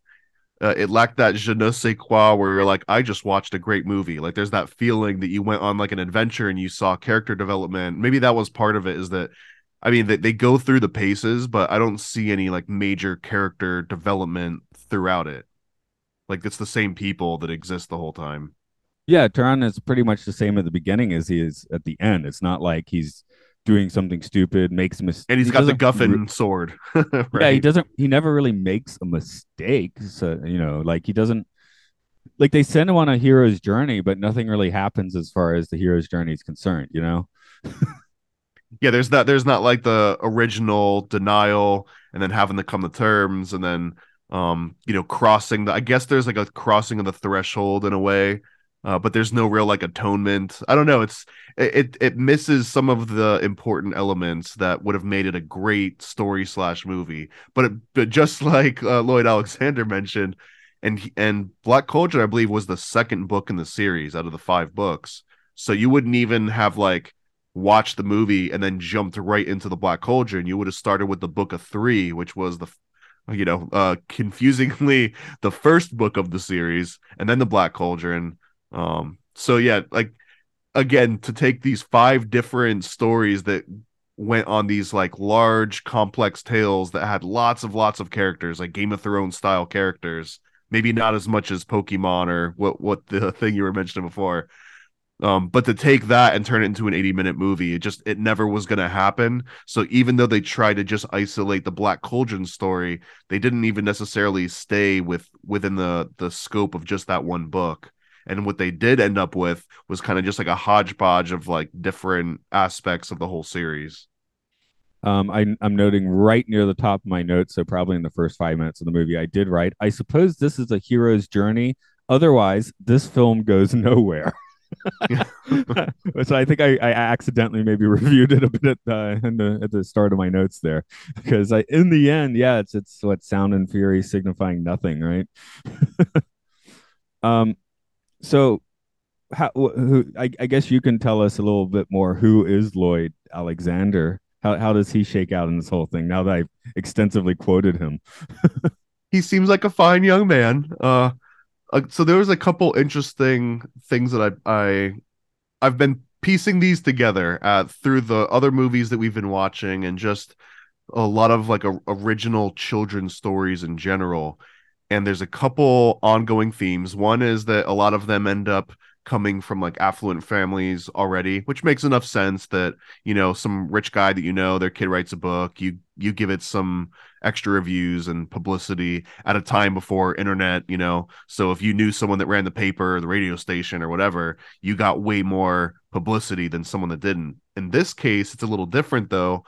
uh, it lacked that je ne sais quoi where you're like, I just watched a great movie. Like there's that feeling that you went on like an adventure and you saw character development. Maybe that was part of it. Is that I mean they, they go through the paces, but I don't see any like major character development throughout it. Like it's the same people that exist the whole time. Yeah, Taran is pretty much the same at the beginning as he is at the end. It's not like he's doing something stupid, makes a mistake, And he's got the Guffin sword. right? Yeah, he doesn't. He never really makes a mistake. So you know, like he doesn't. Like they send him on a hero's journey, but nothing really happens as far as the hero's journey is concerned. You know. yeah there's not there's not like the original denial and then having to come to terms and then um you know crossing the i guess there's like a crossing of the threshold in a way uh, but there's no real like atonement. I don't know it's it it misses some of the important elements that would have made it a great story slash movie. But it, but just like uh, lloyd alexander mentioned and and black cauldron i believe was the second book in the series out of the five books. So you wouldn't even have like watched the movie and then jumped right into the Black Cauldron, you would have started with the Book of Three, which was the, you know, uh, confusingly the first book of the series, and then the Black Cauldron. Um, so yeah, like again, to take these five different stories that went on these like large, complex tales that had lots of lots of characters, like Game of Thrones style characters. Maybe not as much as Pokemon or what what the thing you were mentioning before, um, but to take that and turn it into an 80 minute movie, it just it never was gonna happen. So even though they tried to just isolate the Black Cauldron story, they didn't even necessarily stay with within the the scope of just that one book. And what they did end up with was kind of just like a hodgepodge of like different aspects of the whole series. Um, I, I'm noting right near the top of my notes, so probably in the first five minutes of the movie, I did write. I suppose this is a hero's journey. Otherwise, this film goes nowhere. so I think I, I accidentally maybe reviewed it a bit at, in the, at the start of my notes there because I in the end, yeah, it's it's what sound and fury signifying nothing, right? um, so how who I, I guess you can tell us a little bit more. Who is Lloyd Alexander? How how does he shake out in this whole thing? Now that I've extensively quoted him. he seems like a fine young man. Uh, uh, so there was a couple interesting things that I I I've been piecing these together uh, through the other movies that we've been watching and just a lot of like a, original children's stories in general. And there's a couple ongoing themes. One is that a lot of them end up coming from like affluent families already, which makes enough sense that, you know, some rich guy that you know, their kid writes a book, you you give it some extra reviews and publicity at a time before internet, you know. So if you knew someone that ran the paper the radio station or whatever, you got way more publicity than someone that didn't. In this case, it's a little different though.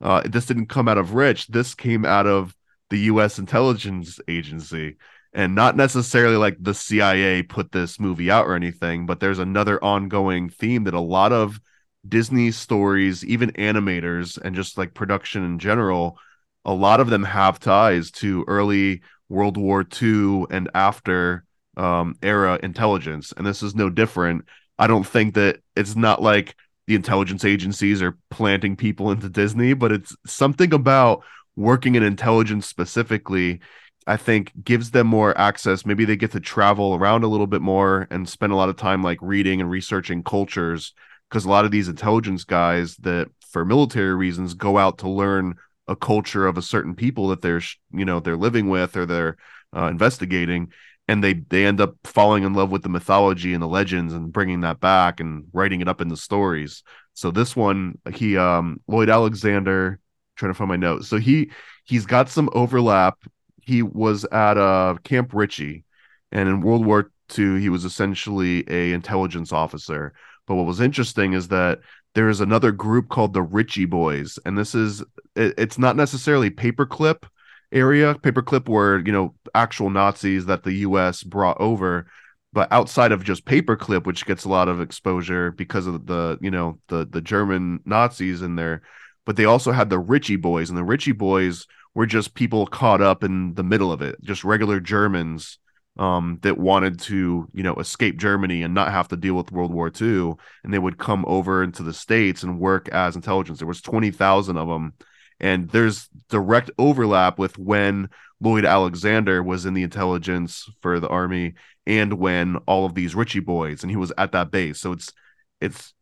Uh, this didn't come out of rich. This came out of the U.S. intelligence agency and not necessarily like the CIA put this movie out or anything, but there's another ongoing theme that a lot of Disney stories, even animators and just like production in general, a lot of them have ties to early World War II and after um, era intelligence, and this is no different. I don't think that it's not like the intelligence agencies are planting people into Disney, but it's something about working in intelligence specifically. I think gives them more access. Maybe they get to travel around a little bit more and spend a lot of time like reading and researching cultures because a lot of these intelligence guys that for military reasons go out to learn a culture of a certain people that they're you know they're living with or they're uh, investigating and they they end up falling in love with the mythology and the legends and bringing that back and writing it up in the stories so this one he um lloyd alexander trying to find my notes so he he's got some overlap he was at uh camp ritchie and in world war ii he was essentially a intelligence officer but what was interesting is that there is another group called the ritchie boys and this is it, it's not necessarily paperclip area, paperclip were, you know, actual Nazis that the US brought over. But outside of just paperclip, which gets a lot of exposure because of the, you know, the the German Nazis in there, but they also had the Ritchie boys, and the Ritchie boys were just people caught up in the middle of it, just regular Germans um, that wanted to, you know, escape Germany and not have to deal with World War II, and they would come over into the states and work as intelligence. There was twenty thousand of them, and there's direct overlap with when Lloyd Alexander was in the intelligence for the army and when all of these Ritchie boys and he was at that base. So it's it's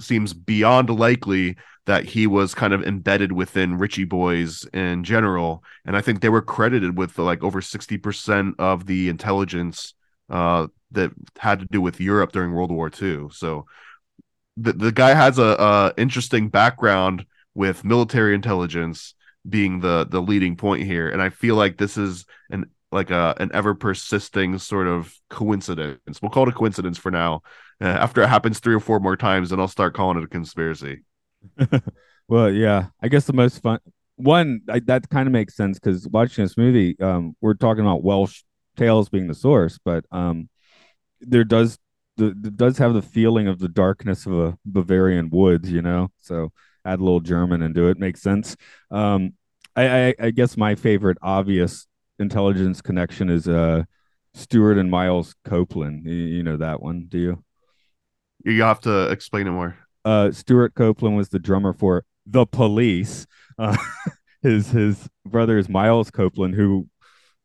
seems beyond likely that he was kind of embedded within Ritchie boys in general. And I think they were credited with like over 60% of the intelligence uh, that had to do with Europe during World War II. So the, the guy has a, a interesting background with military intelligence being the the leading point here and i feel like this is an like a an ever persisting sort of coincidence we'll call it a coincidence for now uh, after it happens three or four more times then i'll start calling it a conspiracy well yeah i guess the most fun one I, that kind of makes sense because watching this movie um we're talking about welsh tales being the source but um there does the, does have the feeling of the darkness of a bavarian woods you know so add a little German into it. Makes sense. Um, I, I, I guess my favorite obvious intelligence connection is uh, Stewart and Miles Copeland. You, you, know that one, do you? You have to explain it more. Uh, Stewart Copeland was the drummer for the Police. Uh, his his brother is Miles Copeland, who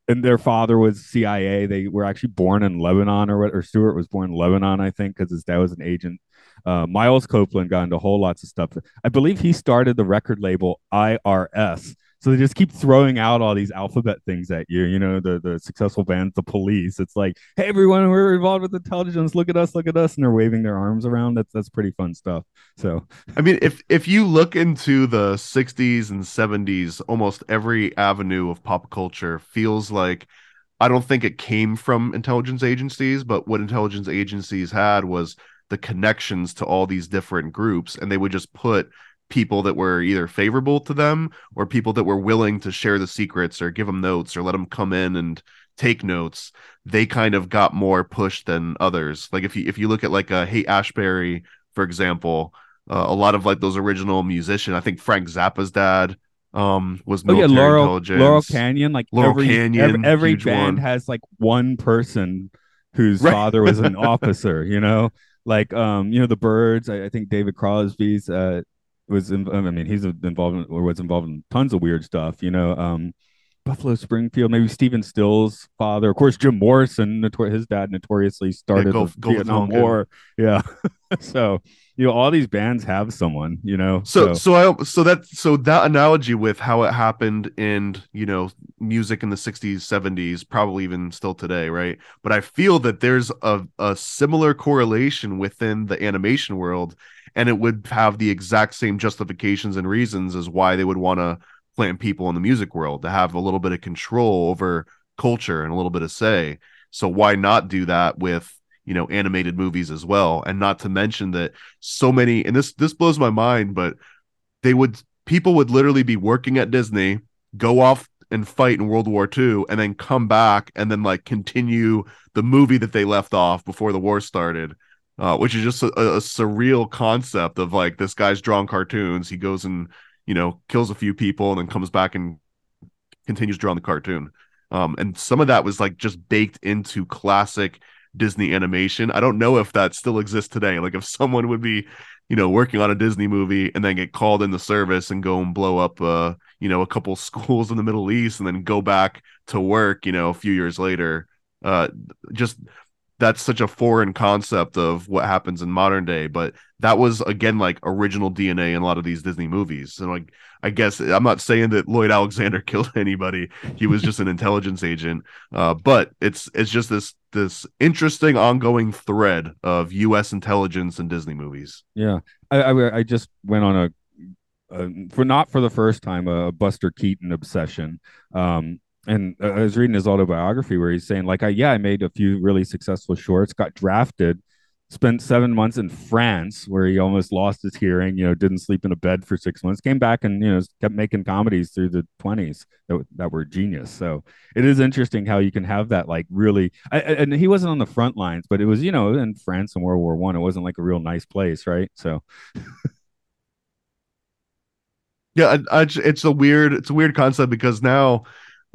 and their father was CIA. They were actually born in Lebanon, or what? Or Stewart was born in Lebanon, I think, because his dad was an agent uh, Miles Copeland got into whole lots of stuff. I believe he started the record label IRS. So they just keep throwing out all these alphabet things at you. You know, the the successful bands, the police. It's like, hey, everyone, we're involved with intelligence. Look at us, look at us, and they're waving their arms around. That's that's pretty fun stuff. So, I mean, if if you look into the '60s and '70s, almost every avenue of pop culture feels like I don't think it came from intelligence agencies, but what intelligence agencies had was the connections to all these different groups and they would just put people that were either favorable to them or people that were willing to share the secrets or give them notes or let them come in and take notes they kind of got more pushed than others like if you if you look at like a Haight-Ashbury for example uh, a lot of like those original musicians i think frank zappa's dad um was oh, yeah, Laurel, Laurel Canyon like Laurel every, Canyon every, every band one. has like one person whose Right. father was an officer you know like um you know the Byrds i, I think david crosby's uh was in, i mean he's involved in, or was involved in tons of weird stuff you know um buffalo springfield maybe Stephen Stills' father of course jim morrison notor- his dad notoriously started go- the go vietnam war. Yeah. So you know all these bands have someone you know so so i so that so that analogy with how it happened in you know music in the 60s 70s probably even still today right? But i feel that there's a, a similar correlation within the animation world and it would have the exact same justifications and reasons as why they would want to plant people in the music world to have a little bit of control over culture and a little bit of say. So why not do that with you know animated movies as well? And not to mention that so many and this this blows my mind but they would people would literally be working at disney go off and fight in world war ii and then come back and then like continue the movie that they left off before the war started uh, which is just a, a surreal concept of like this guy's drawing cartoons he goes and you know kills a few people and then comes back and continues drawing the cartoon Um, and some of that was like just baked into classic Disney animation. I don't know if that still exists today. Like if someone would be, you know, working on a Disney movie and then get called into service and go and blow up, uh, you know, a couple schools in the Middle East and then go back to work, you know, a few years later. Uh, just that's such a foreign concept of what happens in modern day but that was again like original dna in a lot of these disney movies. And like i guess i'm not saying that lloyd alexander killed anybody. He was just an intelligence agent. Uh, but it's it's just this this interesting ongoing thread of us intelligence in disney movies. Yeah. I i, I just went on a uh, for not for the first time a buster keaton obsession. Um and uh, I was reading his autobiography where he's saying like I yeah I made a few really successful shorts got drafted spent 7 months in France where he almost lost his hearing you know didn't sleep in a bed for 6 months came back and you know kept making comedies through the 20s that, that were genius. So it is interesting how you can have that like really I, and he wasn't on the front lines but it was you know in France in World War 1 it wasn't like a real nice place right? So. Yeah I, I, it's a weird it's a weird concept because now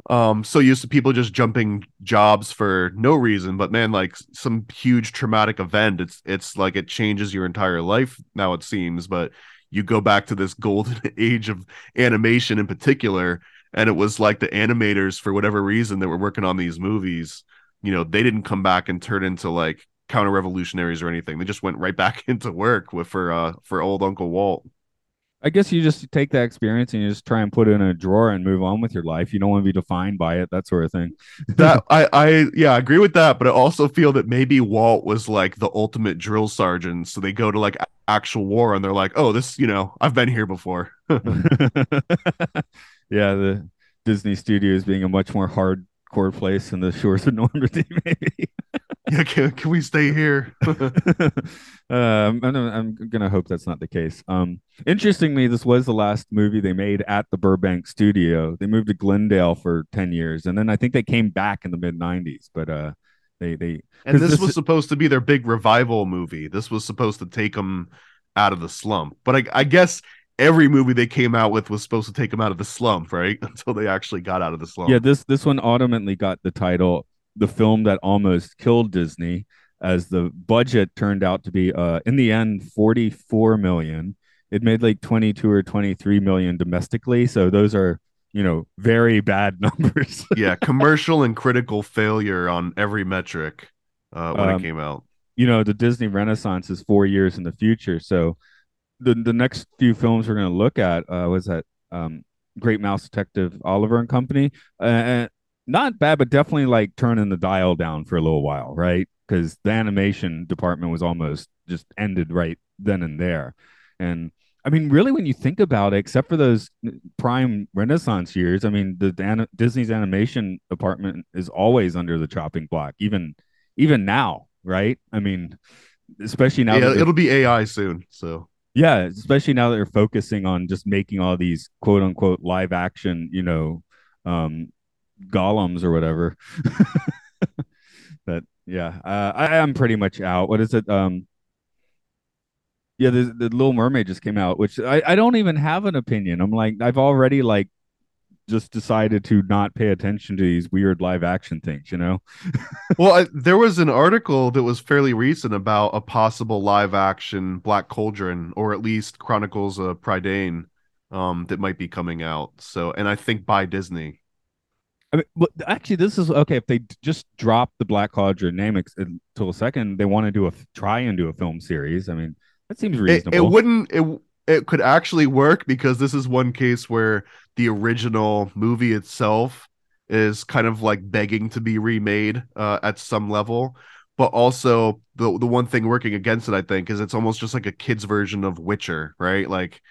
um so used to people just jumping jobs for no reason but man like some huge traumatic event. It's it's like it changes your entire life now it seems but you go back to this golden age of animation in particular and it was like the animators for whatever reason that were working on these movies you know they didn't come back and turn into like counter revolutionaries or anything. They just went right back into work with for uh for old uncle walt I guess you just take that experience and you just try and put it in a drawer and move on with your life. You don't want to be defined by it, that sort of thing. that I, I yeah, I agree with that, but I also feel that maybe Walt was like the ultimate drill sergeant. So they go to like actual war and they're like, oh, this, you know, I've been here before. yeah, the Disney Studios being a much more hardcore place than the shores of Normandy, maybe. yeah, can, can we stay here? um, I'm, I'm gonna hope that's not the case. Um, interestingly, this was the last movie they made at the Burbank studio. They moved to Glendale for ten years, and then I think they came back in the mid '90s. But uh, they they and this, this was supposed to be their big revival movie. This was supposed to take them out of the slump. But I, I guess every movie they came out with was supposed to take them out of the slump, right? Until they actually got out of the slump. Yeah, this this one ultimately got the title "The Film That Almost Killed Disney." as the budget turned out to be uh in the end 44 million it made like 22 or 23 million domestically so those are you know very bad numbers yeah commercial and critical failure on every metric uh when um, it came out you know the disney renaissance is four years in the future so the the next few films we're going to look at uh was that um great mouse detective oliver and company uh, not bad but definitely like turning the dial down for a little while right because the animation department was almost just ended right then and there. And I mean, really, when you think about it, except for those prime Renaissance years, I mean, the, the Disney's animation department is always under the chopping block, even even now, right? I mean, especially now. Yeah, it'll be AI soon, so yeah, especially now that they're focusing on just making all these quote unquote live action, you know, um, golems or whatever. but yeah, uh, I am pretty much out. What is it? Um, yeah, the, the Little Mermaid just came out, which I, I don't even have an opinion. I'm like, I've already like just decided to not pay attention to these weird live action things, you know? well, I, there was an article that was fairly recent about a possible live action Black Cauldron, or at least Chronicles of Prydain, um, that might be coming out. So, and I think by Disney. I mean, well, actually, this is okay. If they just drop the Black Cauldron name until a second, they want to do a try and do a film series. I mean, that seems reasonable. It, it wouldn't. It it could actually work because this is one case where the original movie itself is kind of like begging to be remade uh, at some level. But also the the one thing working against it, I think, is it's almost just like a kid's version of Witcher, right? Like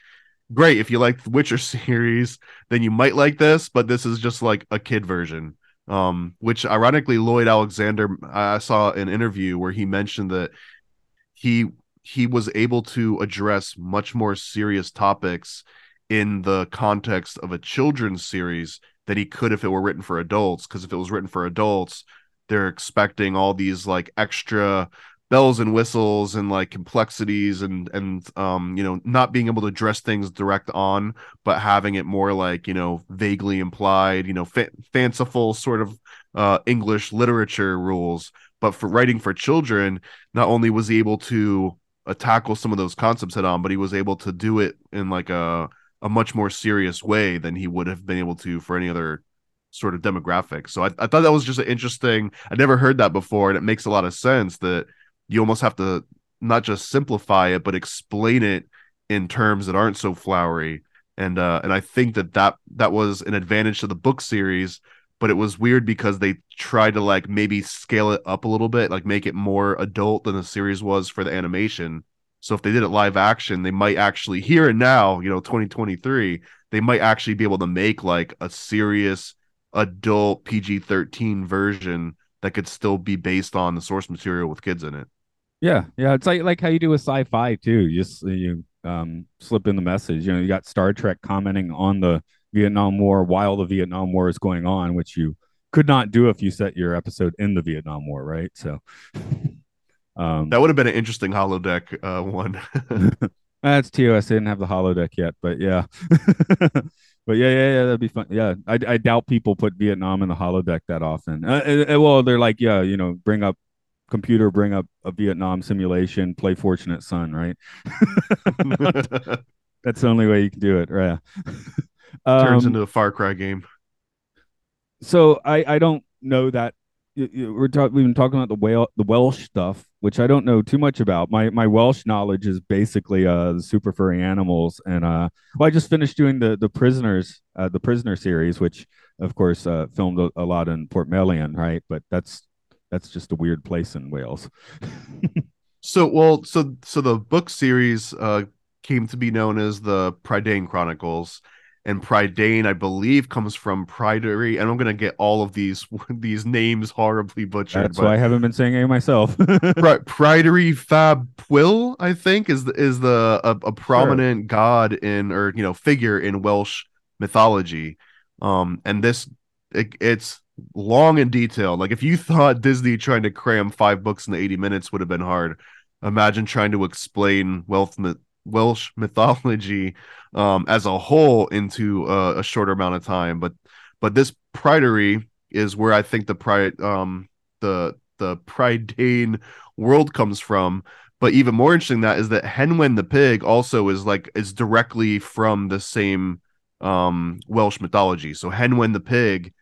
great if you like the Witcher series, then you might like this, but this is just like a kid version. Um, which ironically, Lloyd Alexander, I saw an interview where he mentioned that he he was able to address much more serious topics in the context of a children's series that he could if it were written for adults. Because if it was written for adults, they're expecting all these like extra bells and whistles and like complexities and and um you know not being able to address things direct on but having it more like you know vaguely implied you know fa- fanciful sort of uh english literature rules but for writing for children not only was he able to uh, tackle some of those concepts head on but he was able to do it in like a a much more serious way than he would have been able to for any other sort of demographic. So I, I thought that was just an interesting i never heard that before and it makes a lot of sense that you almost have to not just simplify it but explain it in terms that aren't so flowery. And uh and i think that that that was an advantage to the book series but it was weird because they tried to like maybe scale it up a little bit like make it more adult than the series was for the animation so if they did it live action they might actually here and now you know 2023 they might actually be able to make like a serious adult pg-13 version that could still be based on the source material with kids in it Yeah, yeah, it's like like how you do with sci-fi too. You just you um slip in the message. You know, you got Star Trek commenting on the Vietnam War while the Vietnam War is going on, which you could not do if you set your episode in the Vietnam War, right? So um that would have been an interesting holodeck uh one that's TOS. They didn't have the holodeck yet, but yeah. but yeah, yeah, yeah, that'd be fun. Yeah, I, I doubt people put Vietnam in the holodeck that often. Uh, uh, well, they're like, yeah, you know, bring up computer, bring up a Vietnam simulation, play Fortunate Son, right? That's the only way you can do it, right? Turns Um, into a far cry game so I I don't know that you- you- we're talking we've been talking about the whale the Welsh stuff, which I don't know too much about. My my Welsh knowledge is basically uh the super furry animals and uh well I just finished doing the the prisoners uh the prisoner series, which of course uh filmed a, a lot in Portmeirion, right? But that's that's just a weird place in Wales. So well, so so the book series uh came to be known as the Prydain Chronicles, and Prydain, I believe, comes from Pryderi, and I'm gonna get all of these these names horribly butchered. That's why I haven't been saying it myself. Pryderi Fab Pwyll, I think, is the, is the a, a prominent god in or you know figure in Welsh mythology. Um, and this it, it's long and detailed. Like if you thought Disney trying to cram five books into 80 minutes would have been hard, imagine trying to explain Welsh mythology um, as a whole into uh, a shorter amount of time. But but this Pryderi is where I think the pride um the the Prydain world comes from. But even more interesting that is that Hen Wen the pig also is like is directly from the same um Welsh mythology. So Hen Wen the pig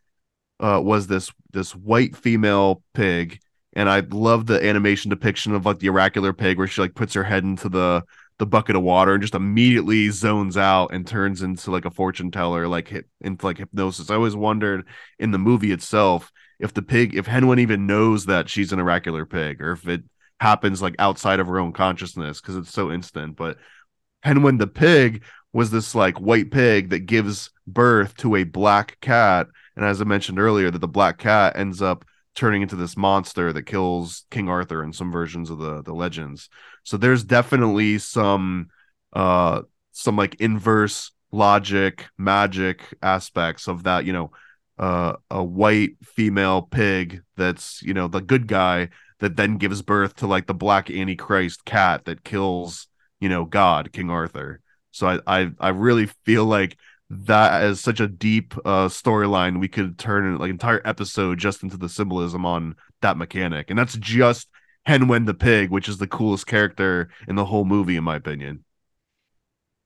uh was this this white female pig and I love the animation depiction of like the oracular pig where she like puts her head into the the bucket of water and just immediately zones out and turns into like a fortune teller like hit into like hypnosis. I always wondered in the movie itself if the pig if Hen Wen even knows that she's an oracular pig or if it happens like outside of her own consciousness because it's so instant but Hen Wen the pig was this like white pig that gives birth to a black cat and as I mentioned earlier that the black cat ends up turning into this monster that kills King Arthur in some versions of the the legends. So there's definitely some uh some like inverse logic magic aspects of that you know uh, a white female pig that's you know the good guy that then gives birth to like the black antichrist cat that kills you know god king arthur. So i i, I really feel like that is such a deep uh storyline we could turn like entire episode just into the symbolism on that mechanic and that's just Hen Wen the pig which is the coolest character in the whole movie in my opinion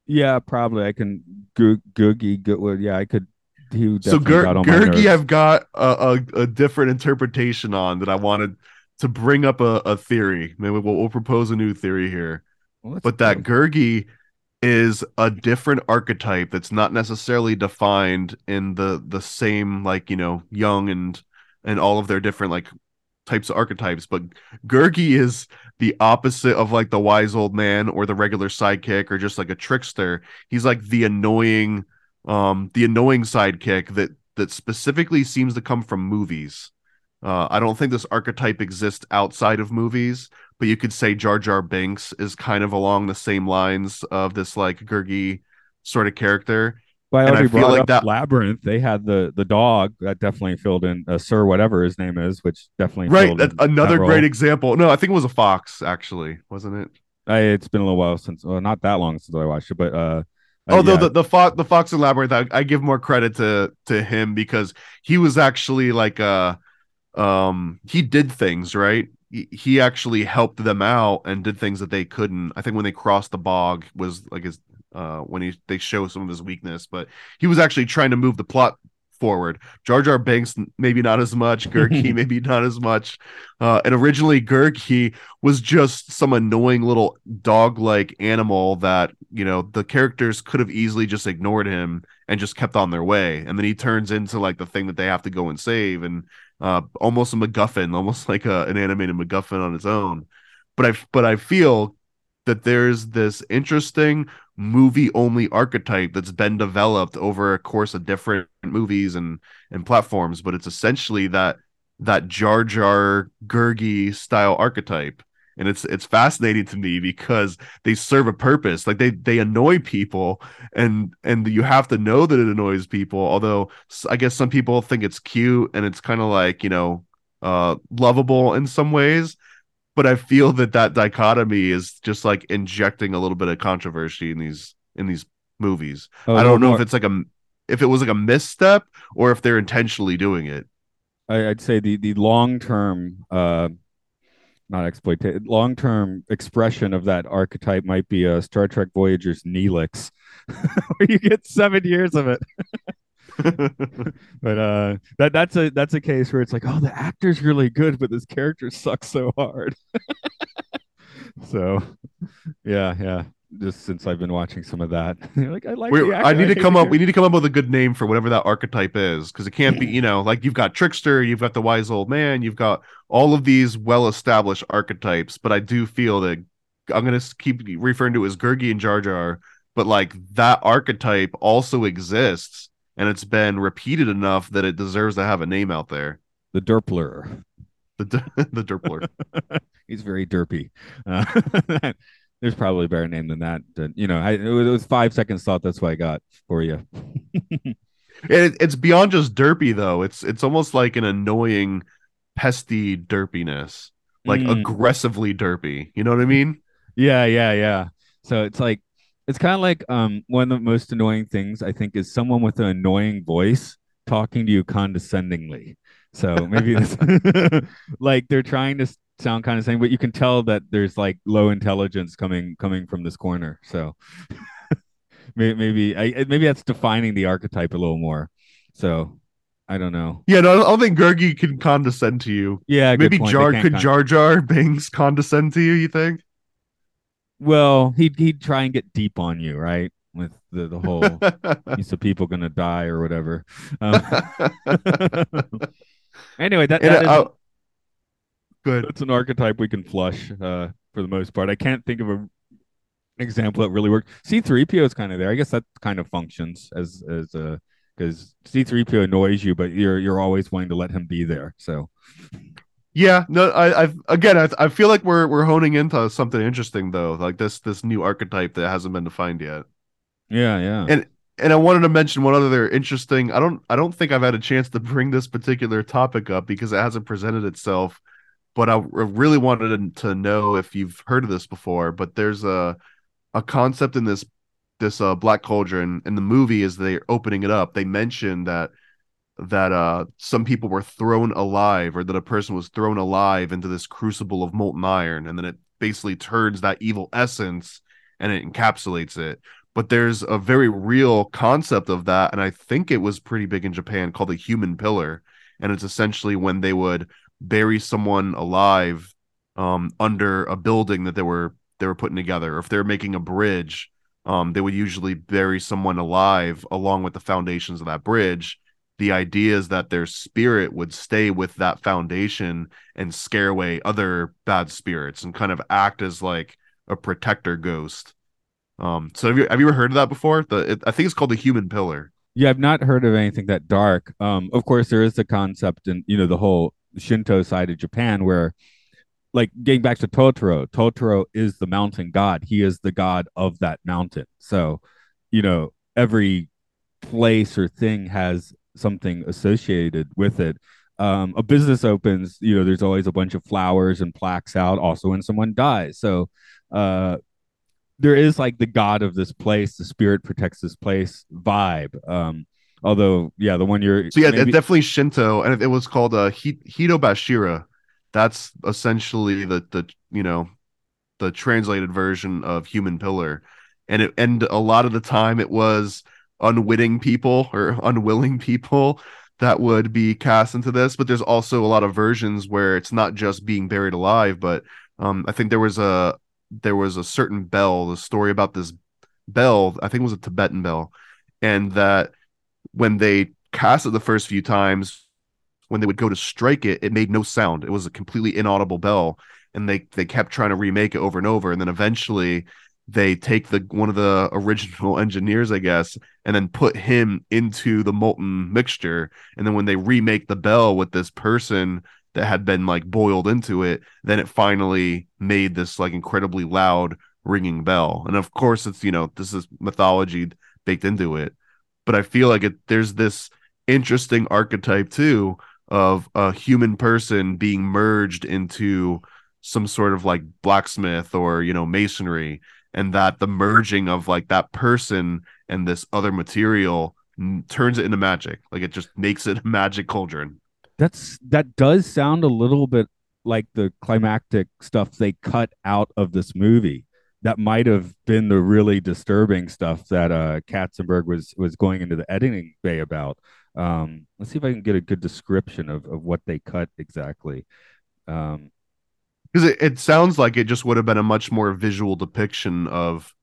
yeah, probably I can go- Googie go well, yeah, I could he so definitely Gur- got on my Gurgi. I've got a, a, a different interpretation on that I wanted to bring up a, a theory. Maybe we'll, we'll propose a new theory here. Well, But that go. Is a different archetype that's not necessarily defined in the the same like you know Jung and and all of their different like types of archetypes. But Gurgi is the opposite of like the wise old man or the regular sidekick or just like a trickster. He's like the annoying um the annoying sidekick that that specifically seems to come from movies. Uh, I don't think this archetype exists outside of movies, but you could say Jar Jar Binks is kind of along the same lines of this like Gurgi sort of character. But I already feel brought like up that- Labyrinth. They had the the dog that definitely filled in uh, Sir whatever his name is, which definitely right filled that, in another that great example no i think it was a fox actually wasn't it I, it's been a little while since, well, not that long since I watched it, but uh, uh, Although yeah. the the fox the fox and labyrinth, I, I give more credit to to him because he was actually like uh um he did things right. He, actually helped them out and did things that they couldn't. I think when they crossed the bog was like his uh when he they show some of his weakness, but he was actually trying to move the plot forward. Jar Jar Binks maybe not as much, Gurgi maybe not as much. Uh and originally Gurgi was just some annoying little dog-like animal that you know the characters could have easily just ignored him and just kept on their way and then he turns into like the thing that they have to go and save and uh almost a macguffin almost like a, an animated macguffin on its own. But i but i feel that there's this interesting movie only archetype that's been developed over a course of different movies and and platforms but it's essentially that that jar jar gurgi style archetype and it's it's fascinating to me because they serve a purpose. Like they they annoy people and and you have to know that it annoys people although i guess some people think it's cute and it's kind of like you know uh lovable in some ways but i feel that that dichotomy is just like injecting a little bit of controversy in these in these movies. Oh, i don't know more- if it's like a if it was like a misstep or if they're intentionally doing it. I, I'd say the the long term, uh, not exploitation, long term expression of that archetype might be a Star Trek Voyager's Neelix, where you get seven years of it. But uh, that that's a that's a case where it's like, oh, the actor's really good, but this character sucks so hard. so, yeah, yeah. Just since I've been watching some of that, like I like. I need to come up. We need to come up with a good name for whatever that archetype is, because it can't be, you know, like you've got trickster, you've got the wise old man, you've got all of these well-established archetypes. But I do feel that I'm gonna keep referring to it as Gurgi and Jar Jar, but like that archetype also exists, and it's been repeated enough that it deserves to have a name out there. the Derpler. The the Derpler. He's very derpy. Uh, there's probably a better name than that. But, you know, I, it, was, it was five seconds thought. That's what I got for you. it, it's beyond just derpy though. It's it's almost like an annoying, pesty derpiness, like Mm. aggressively derpy. You know what I mean? Yeah, yeah, yeah. So it's like it's kind of like um one of the most annoying things I think is someone with an annoying voice talking to you condescendingly. So maybe it's like they're trying to sound kind of same, but you can tell that there's like low intelligence coming coming from this corner. So maybe maybe I maybe that's defining the archetype a little more. So I don't know. Yeah, no, I don't think Gurgi can condescend to you. Yeah, Maybe. Jar could con- Jar Jar Binks condescend to you. You think? Well, he'd he'd try and get deep on you, right? With the the whole piece of people gonna die or whatever. Um, anyway, that, that is, uh, good. that's an archetype we can flush uh, for the most part. I can't think of a example that really worked. C three PO is kind of there. I guess that kind of functions as as a because C three PO annoys you, but you're you're always wanting to let him be there. So Yeah, no, I, I've again, I, I feel like we're we're honing into something interesting though, like this this new archetype that hasn't been defined yet. yeah, yeah. And and I wanted to mention one other interesting. I don't I don't think I've had a chance to bring this particular topic up because it hasn't presented itself. But I really wanted to know if you've heard of this before. But there's a a concept in this this uh Black Cauldron in the movie as they're opening it up. They mentioned that that uh some people were thrown alive or that a person was thrown alive into this crucible of molten iron and then it basically turns that evil essence and it encapsulates it but there's a very real concept of that and i think it was pretty big in japan called the human pillar and it's essentially when they would bury someone alive um under a building that they were they were putting together. Or if they're making a bridge um they would usually bury someone alive along with the foundations of that bridge. The idea is that their spirit would stay with that foundation and scare away other bad spirits and kind of act as like a protector ghost. Um so have you have you ever heard of that before? The it, i think it's called the human pillar. Yeah, I've not heard of anything that dark. Um, of course, there is the concept and you know the whole Shinto side of Japan where, like, getting back to Totoro, Totoro is the mountain god. He is the god of that mountain. So, you know, every place or thing has something associated with it. Um, a business opens, you know, there's always a bunch of flowers and plaques out. Also, when someone dies, so uh, there is like the god of this place, the spirit protects this place vibe. Um, although, yeah, the one you're So yeah, maybe- definitely Shinto, and it was called uh, Hi- Hito Bashira. That's essentially the the you know the translated version of human pillar, and it and a lot of the time it was unwitting people or unwilling people that would be cast into this. But there's also a lot of versions where it's not just being buried alive, but um, I think there was a there was a certain bell, the story about this bell. I think it was a Tibetan bell, and that when they cast it the first few times, when they would go to strike it, it made no sound. It was a completely inaudible bell, and they they kept trying to remake it over and over, and then eventually they take the one of the original engineers, I guess, and then put him into the molten mixture, and then when they remake the bell with this person that had been like boiled into it, then it finally made this like incredibly loud ringing bell. And of course, it's you know this is mythology baked into it, but I feel like it there's this interesting archetype too of a human person being merged into some sort of like blacksmith or you know masonry and that the merging of like that person and this other material n- turns it into magic. Like it just makes it a magic cauldron. That's that does sound a little bit like the climactic stuff they cut out of this movie that might have been the really disturbing stuff that uh Katzenberg was was going into the editing bay about. Um let's see if i can get a good description of, of what they cut exactly. Um because it, it sounds like it just would have been a much more visual depiction of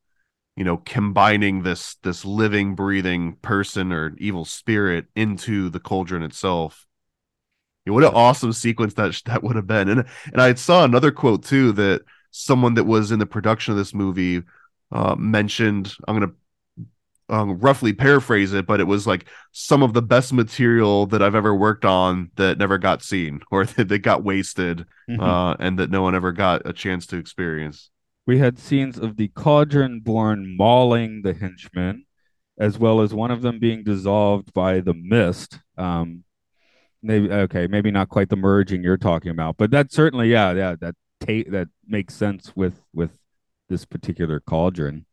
you know combining this this living breathing person or evil spirit into the cauldron itself. What an awesome sequence that that would have been. And and i saw another quote too that someone that was in the production of this movie uh, mentioned i'm gonna um, roughly paraphrase it, but it was like some of the best material that I've ever worked on that never got seen or that, that got wasted mhm. uh, and that no one ever got a chance to experience. we had scenes of the cauldron born mauling the henchmen as well as one of them being dissolved by the mist um maybe okay maybe not quite the merging you're talking about but that certainly yeah yeah that ta- that makes sense with with this particular cauldron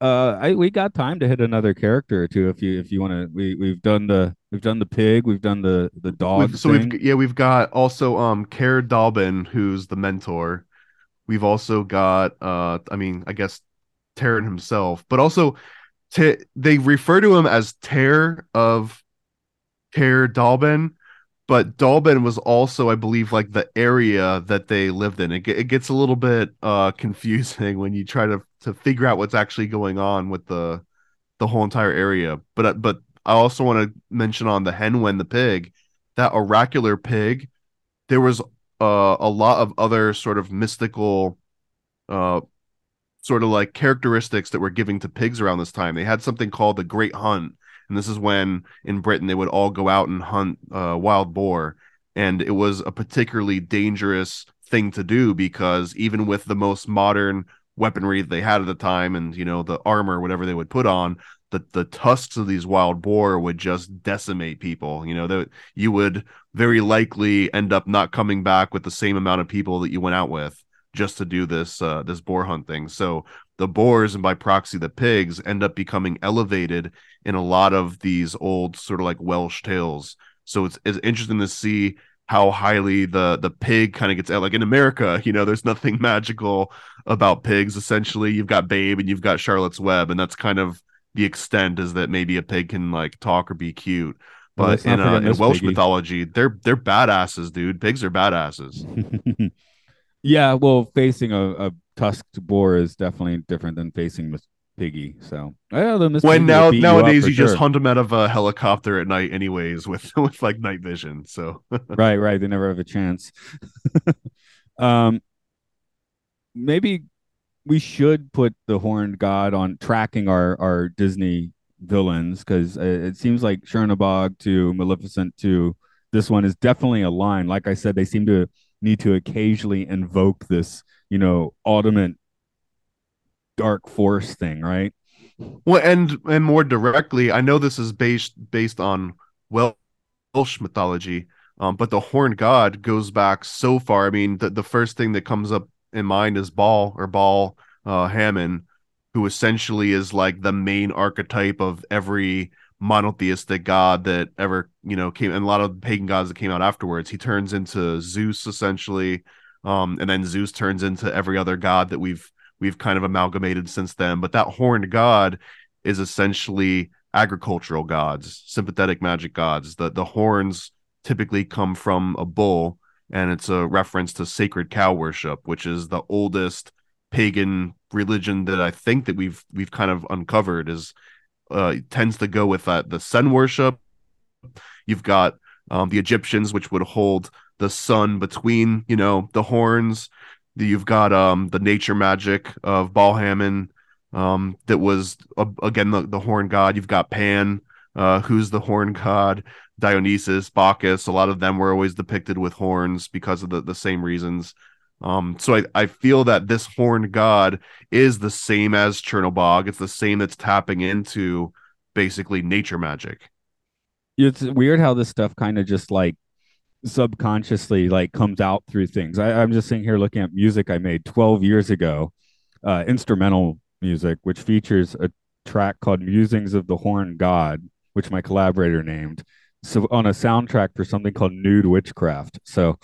uh I we got time to hit another character or two if you if you want to we we've done the we've done the pig we've done the the dog We've, so we've yeah we've got also um Caer Dallben who's the mentor. We've also got uh I mean I guess Taran himself, but also T- they refer to him as Ter of Caer Dallben, but Dallben was also I believe like the area that they lived in. It, it gets a little bit uh confusing when you try to to figure out what's actually going on with the the whole entire area. But uh, but I also want to mention on the Hen Wen the pig, that oracular pig, there was uh, a lot of other sort of mystical uh sort of like characteristics that were giving to pigs around this time. They had something called the Great Hunt, and this is when in Britain they would all go out and hunt uh, wild boar, and it was a particularly dangerous thing to do because even with the most modern weaponry they had at the time and you know the armor whatever they would put on the the tusks of these wild boar would just decimate people you know that you would very likely end up not coming back with the same amount of people that you went out with just to do this uh, this boar hunt thing. So the boars and by proxy the pigs end up becoming elevated in a lot of these old sort of like Welsh tales. So it's it's interesting to see how highly the the pig kind of gets. Like in America, you know, there's nothing magical about pigs. Essentially, you've got Babe and you've got Charlotte's Web, and that's kind of the extent is that maybe a pig can like talk or be cute. But let's in, uh, in Welsh Piggy. mythology, they're they're badasses, dude. Pigs are badasses. yeah, well, facing a, a tusked boar is definitely different than facing Miss Piggy. So, when Piggy now beat you nowadays you, just sure. hunt them out of a helicopter at night anyways with with like night vision so right, right. They never have a chance. um, maybe we should put the horned god on tracking our our Disney villains because it seems like Chernabog to Maleficent to this one is definitely a line. Like I said, they seem to need to occasionally invoke this, you know, ultimate dark force thing, right? Well, and and more directly, I know this is based based on Welsh mythology, um, but the horned god goes back so far. I mean, the the first thing that comes up in mind is Baal or Baal uh, Hammon, who essentially is like the main archetype of every monotheistic god that ever you know came and a lot of pagan gods that came out afterwards he turns into zeus essentially um and then zeus turns into every other god that we've we've kind of amalgamated since then but that horned god is essentially agricultural gods sympathetic magic gods the the horns typically come from a bull and it's a reference to sacred cow worship which is the oldest pagan religion that i think that we've we've kind of uncovered is uh, tends to go with uh, the sun worship. You've got um, the Egyptians, which would hold the sun between, you know, the horns. You've got um, the nature magic of Baal Hammon, um, that was uh, again the, the horn god. You've got Pan, uh, who's the horn god. Dionysus, Bacchus. A lot of them were always depicted with horns because of the, the same reasons. Um, so I, I feel that this horned god is the same as Chernobog. It's the same that's tapping into basically nature magic. It's weird how this stuff kind of just like subconsciously like comes out through things. I, I'm just sitting here looking at music I made 12 years ago, uh, instrumental music, which features a track called Musings of the Horn God, which my collaborator named. So on a soundtrack for something called Nude Witchcraft. So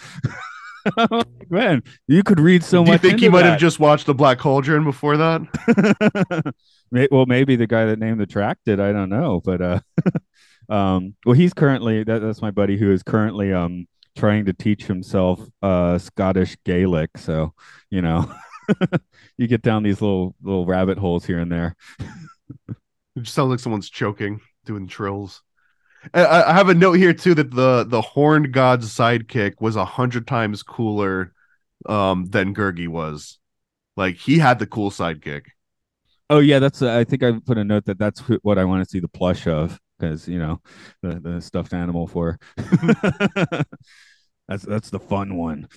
man, you could read so Do much. you think he into might that. have just watched the Black Cauldron before that? Well, maybe the guy that named the track did. I don't know, but uh, um, well, he's currently that, that's my buddy who is currently um trying to teach himself uh Scottish Gaelic. So you know, you get down these little little rabbit holes here and there. It just sounds like someone's choking, doing trills. I, I have a note here too that the the horned god's sidekick was a hundred times cooler um than Gurgi was. Like he had the cool sidekick. Oh yeah, that's. Uh, I think I put a note that that's what I want to see the plush of because you know the the stuffed animal for. that's that's the fun one.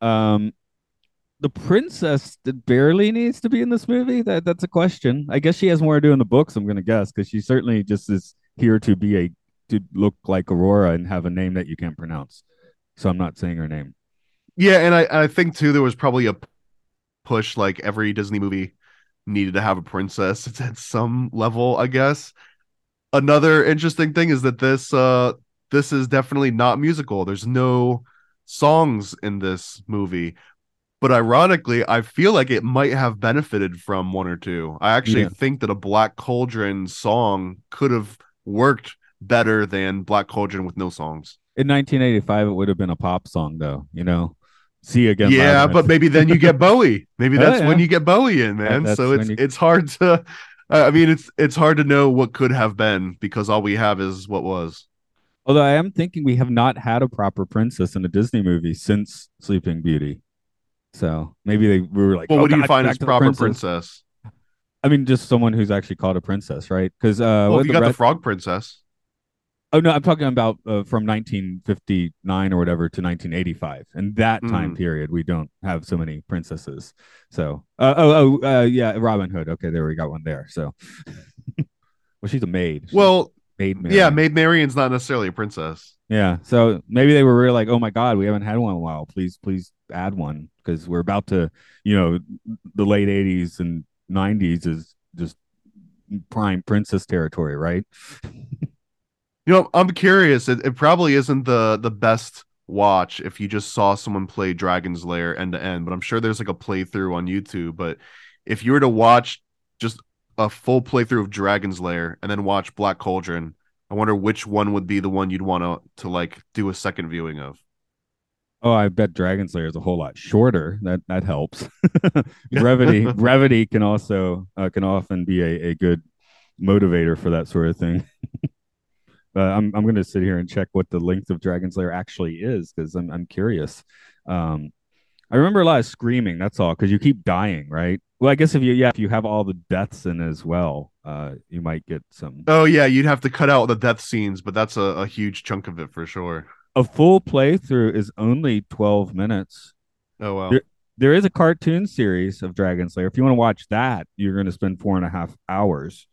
Um, the princess that barely needs to be in this movie. That that's a question. I guess she has more to do in the books. I'm gonna guess because she certainly just is here to be a to look like Aurora and have a name that you can't pronounce. So I'm not saying her name. Yeah, and I I think too there was probably a push like every Disney movie needed to have a princess at some level, I guess. Another interesting thing is that this uh this is definitely not musical. There's no songs in this movie. But ironically, I feel like it might have benefited from one or two. I actually Yeah. think that a Black Cauldron song could have worked better than Black Cauldron with no songs. In 1985, it would have been a pop song, though. You know, see again. yeah, but maybe then you get Bowie. Maybe Oh, that's when you get Bowie in, man. that's so when it's you- it's hard to. I mean, it's it's hard to know what could have been because all we have is what was. Although I am thinking we have not had a proper princess in a Disney movie since Sleeping Beauty. So maybe they we were like, Well, oh, what do you find as proper princess. princess? I mean, just someone who's actually called a princess, right? Because uh, well, you the got the frog princess. Oh no, I'm talking about uh, from 1959 or whatever to 1985, and that time Mm. period we don't have so many princesses. So, uh, oh, oh, uh, yeah, Robin Hood. Okay, there we got one there. So, well, she's a maid. She's Well, maid. yeah, Maid Marian's not necessarily a princess. Yeah. So maybe they were really like, oh my God, we haven't had one in a while. Please, please add one because we're about to, you know, the late 80s and 90s is just prime princess territory, right? You know, I'm curious. It, it probably isn't the the best watch if you just saw someone play Dragon's Lair end to end, but I'm sure there's like a playthrough on YouTube. But if you were to watch just a full playthrough of Dragon's Lair and then watch Black Cauldron, I wonder which one would be the one you'd want to to like do a second viewing of. Oh, I bet Dragon's Lair is a whole lot shorter. That that helps. brevity brevity can also uh, can often be a, a good motivator for that sort of thing. but I'm I'm gonna sit here and check what the length of Dragon's Lair actually is because I'm I'm curious. Um, I remember a lot of screaming. That's all because you keep dying, right? Well, I guess if you yeah if you have all the deaths in as well, uh, you might get some. Oh yeah, you'd have to cut out the death scenes, but that's a, a huge chunk of it for sure. A full playthrough is only 12 minutes. Oh wow. There- there is a cartoon series of Dragon's Lair. If you want to watch that, you're going to spend four and a half hours.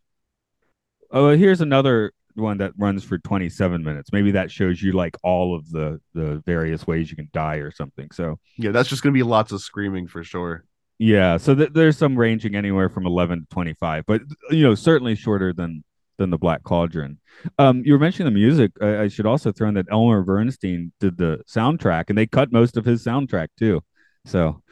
Oh, here's another one that runs for 27 minutes. Maybe that shows you like all of the the various ways you can die or something. So Yeah, that's just gonna be lots of screaming for sure. yeah, so th- there's some ranging anywhere from 11 to 25, but you know certainly shorter than than the Black Cauldron. Um, you were mentioning the music. I, I should also throw in that Elmer Bernstein did the soundtrack, and they cut most of his soundtrack too. So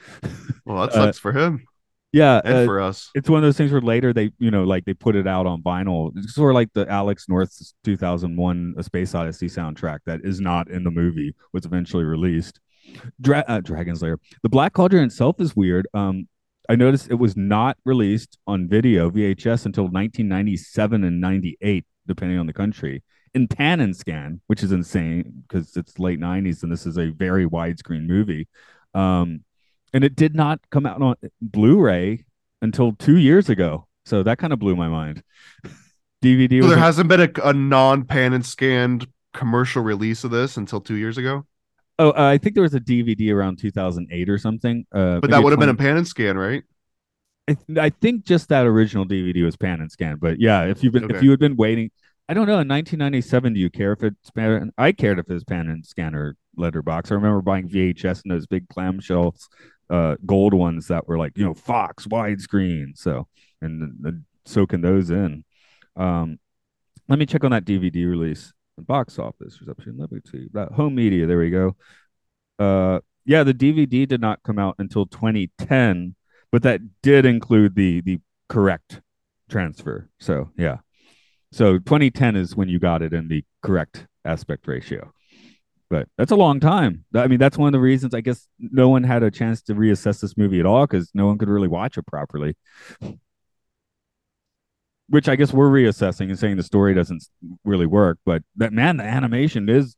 Well, that Uh, sucks for him yeah, and uh, for us. it's one of those things where later they you know like they put it out on vinyl. It's sort of like the alex north's 2001 a space odyssey soundtrack that is not in the movie was eventually released. Dra- uh, Dragon's Lair the black cauldron itself is weird. Um i noticed it was not released on video vhs until 1997 and 98 depending on the country. In pan and scan which is insane because it's late 90s and this is a very widescreen movie. Um and it did not come out on blu-ray until two years ago. So that kind of blew my mind. DVD So was there a- hasn't been a, a non-pan and scanned commercial release of this until two years ago. oh, uh, I think there was a DVD around 2008 or something. Uh, But that would have been a pan and scan, right? I, th- I think just that original DVD was pan and scan. But yeah, if you've been if you had been waiting, I don't know. In 1997, do you care if it's pan? I cared if it was pan and scan or letterbox. I remember buying VHS in those big clamshells, uh, gold ones that were like you know Fox widescreen. So and the, the, soaking those in. Um, let me check on that DVD release. Box office reception. Let me see. That home media. There we go. Uh, yeah, the DVD did not come out until 2010, but that did include the the correct transfer. So yeah. So 2010 is when you got it in the correct aspect ratio. But that's a long time. I mean, that's one of the reasons I guess no one had a chance to reassess this movie at all because no one could really watch it properly. Which I guess we're reassessing and saying the story doesn't really work. But that man, the animation is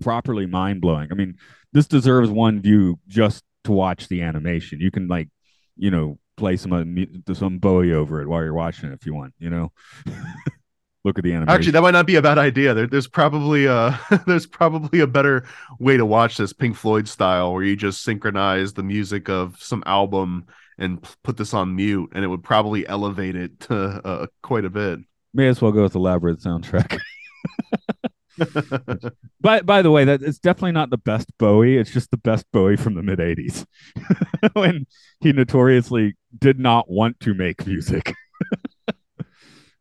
properly mind blowing. I mean, this deserves one view just to watch the animation. You can like, you know, play some uh, some Bowie over it while you're watching it if you want. You know, look at the animation. Actually, that might not be a bad idea. There, there's probably a there's probably a better way to watch this Pink Floyd style, where you just synchronize the music of some album and put this on mute, and it would probably elevate it to, uh, quite a bit. May as well go with the Labyrinth soundtrack. by by the way, that it's definitely not the best Bowie. It's just the best Bowie from the mid '80s, when he notoriously did not want to make music.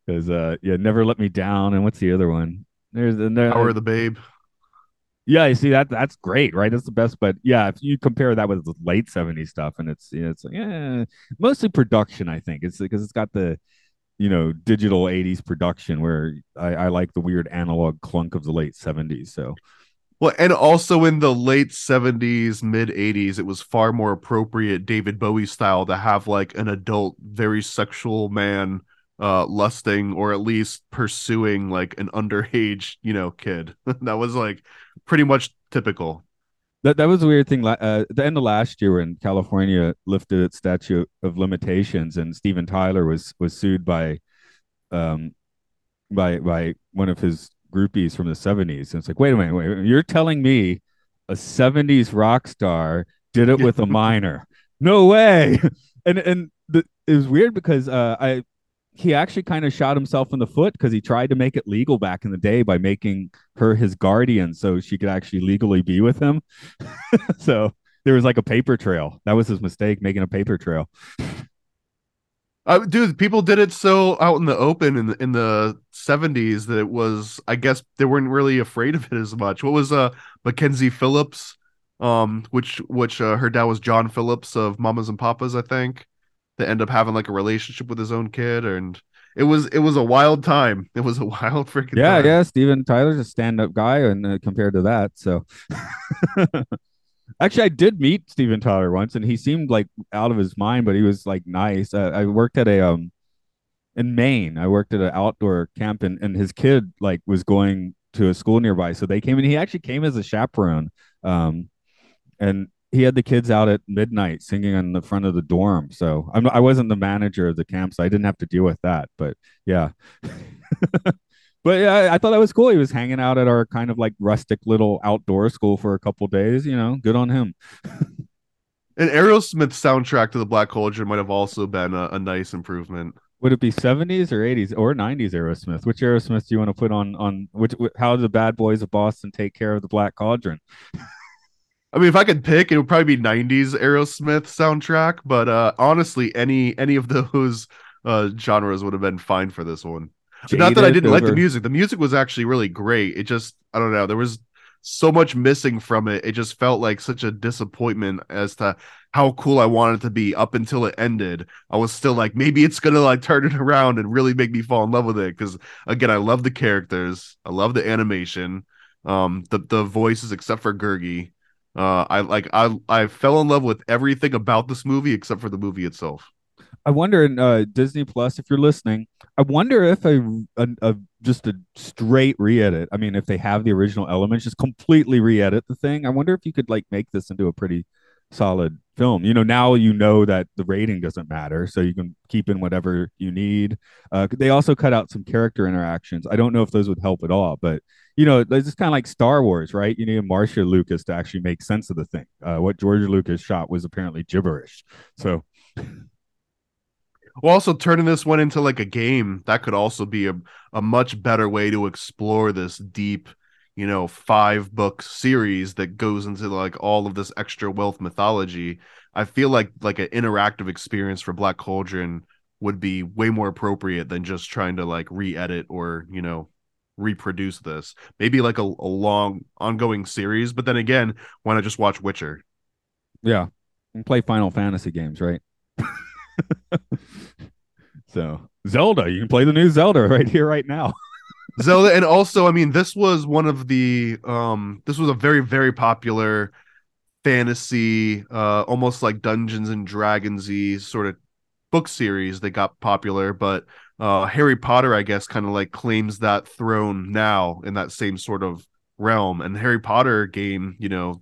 Because uh, yeah, never let me down. And what's the other one? There's and there, Power of the Babe. yeah, you see that that's great, right? That's the best. But yeah, if you compare that with the late '70s stuff, and it's you know, it's like yeah, mostly production. I think it's because it's got the you know digital 80s production where I, I like the weird analog clunk of the late 70s so Well, and also in the late 70s, mid 80s, it was far more appropriate David Bowie style to have like an adult, very sexual man uh lusting or at least pursuing like an underage, you know, kid. that was like pretty much typical. that that was a weird thing. Uh, at the end of last year, when California lifted its statute of limitations, and Steven Tyler was was sued by, um, by by one of his groupies from the seventies. And it's like, wait a minute, wait, a minute, you're telling me a seventies rock star did it with a minor? No way. And and the, it was weird because uh, I he actually kind of shot himself in the foot because he tried to make it legal back in the day by making her his guardian so she could actually legally be with him. so there was like a paper trail. That was his mistake, making a paper trail. Uh, dude, people did it so out in the open in the, in the 70s that it was I guess they weren't really afraid of it as much. What was uh Mackenzie Phillips um which which uh, her dad was John Phillips of Mamas and Papas, I think. That end up having like a relationship with his own kid and it was it was a wild time. It was a wild freaking Yeah, time. yeah. Steven Tyler's a stand-up guy, and uh, compared to that, so actually, I did meet Steven Tyler once, and he seemed like out of his mind, but he was like nice. Uh, I worked at a um in Maine. I worked at an outdoor camp, and and his kid like was going to a school nearby, so they came and he actually came as a chaperone. Um, and he had the kids out at midnight singing on the front of the dorm. So I'm I wasn't the manager of the camp, so I didn't have to deal with that. But yeah. but yeah, I, I thought that was cool. He was hanging out at our kind of like rustic little outdoor school for a couple days. You know, good on him. An Aerosmith soundtrack to the Black Cauldron might have also been a, a nice improvement. Would it be 70s or 80s or 90s Aerosmith? Which Aerosmith do you want to put on on which wh- how do the bad boys of Boston take care of the Black Cauldron? I mean, if I could pick, it would probably be '90s Aerosmith soundtrack. But uh, honestly, any any of those uh, genres would have been fine for this one. Not that I didn't like the music. The music was actually really great. It just I don't know. There was so much missing from it. It just felt like such a disappointment as to how cool I wanted it to be up until it ended. I was still like, maybe it's gonna like turn it around and really make me fall in love with it. Because again, I love the characters. I love the animation. Um, the the voices except for Gurgi. Uh, I like I I fell in love with everything about this movie except for the movie itself. I wonder in uh, Disney Plus if you're listening. I wonder if a, a, a just a straight re-edit. I mean, if they have the original elements, just completely re-edit the thing. I wonder if you could like make this into a pretty solid film. You know, now you know that the rating doesn't matter, so you can keep in whatever you need. Uh, they also cut out some character interactions. I don't know if those would help at all, but you know, it's just kind of like Star Wars, right? You need a Marcia Lucas to actually make sense of the thing. Uh, what George Lucas shot was apparently gibberish. So Well, also turning this one into like a game that could also be a, a much better way to explore this deep, you know, five book series that goes into like all of this extra Welsh mythology. I feel like like an interactive experience for Black Cauldron would be way more appropriate than just trying to like re-edit or you know reproduce this. Maybe like a, a long ongoing series, but then again, why not just watch Witcher? Yeah. And play Final Fantasy games, right? so Zelda, you can play the new Zelda right here, right now. Zelda, and also, I mean, this was one of the um, this was a very very popular fantasy, uh, almost like Dungeons and Dragonsy sort of book series that got popular, but uh, Harry Potter, I guess, kind of like claims that throne now in that same sort of realm. And the Harry Potter game, you know,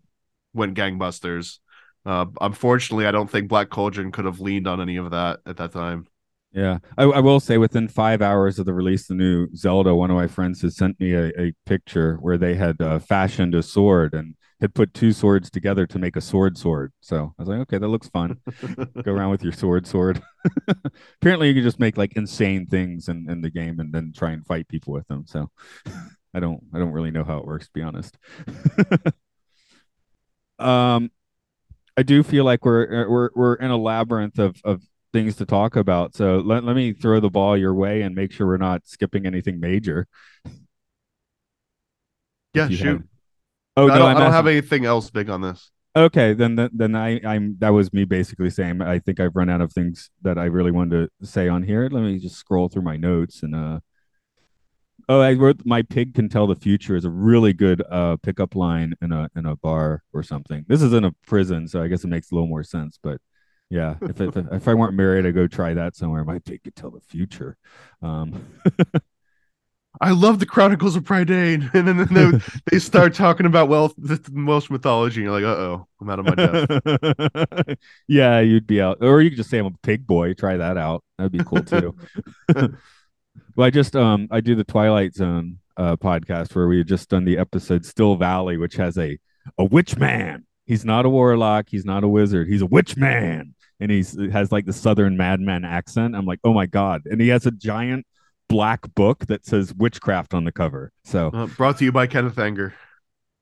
went gangbusters. Uh, unfortunately, I don't think Black Cauldron could have leaned on any of that at that time. Yeah. I, I will say within five hours of the release of the new Zelda, one of my friends has sent me a, a picture where they had uh, fashioned a sword and had put two swords together to make a sword sword. So I was like, okay, that looks fun. Go around with your sword sword. Apparently you can just make like insane things in, in the game and then try and fight people with them. So I don't I don't really know how it works to be honest. um I do feel like we're we're we're in a labyrinth of of things to talk about. So let, let me throw the ball your way and make sure we're not skipping anything major. Yeah, shoot. have- Oh I no, don't, I'm don't have anything else big on this. Okay, then then, then I I'm that was me basically saying I think I've run out of things that I really wanted to say on here. Let me just scroll through my notes and uh Oh, I wrote my pig can tell the future is a really good uh pickup line in a in a bar or something. This is in a prison, so I guess it makes a little more sense, but yeah, if if, if I weren't married, I'd go try that somewhere. My pig could tell the future. Um I love the Chronicles of Prydain, and then they, they start talking about Welsh, Welsh mythology, and you're like, "Uh oh, I'm out of my depth." yeah, you'd be out, or you could just say I'm a pig boy. Try that out. That'd be cool too. well, I just um I do the Twilight Zone uh podcast where we had just done the episode Still Valley, which has a a witch man. He's not a warlock. He's not a wizard. He's a witch man, and he has like the Southern madman accent. I'm like, oh my god! And he has a giant black book that says witchcraft on the cover. So Uh, brought to you by Kenneth Anger.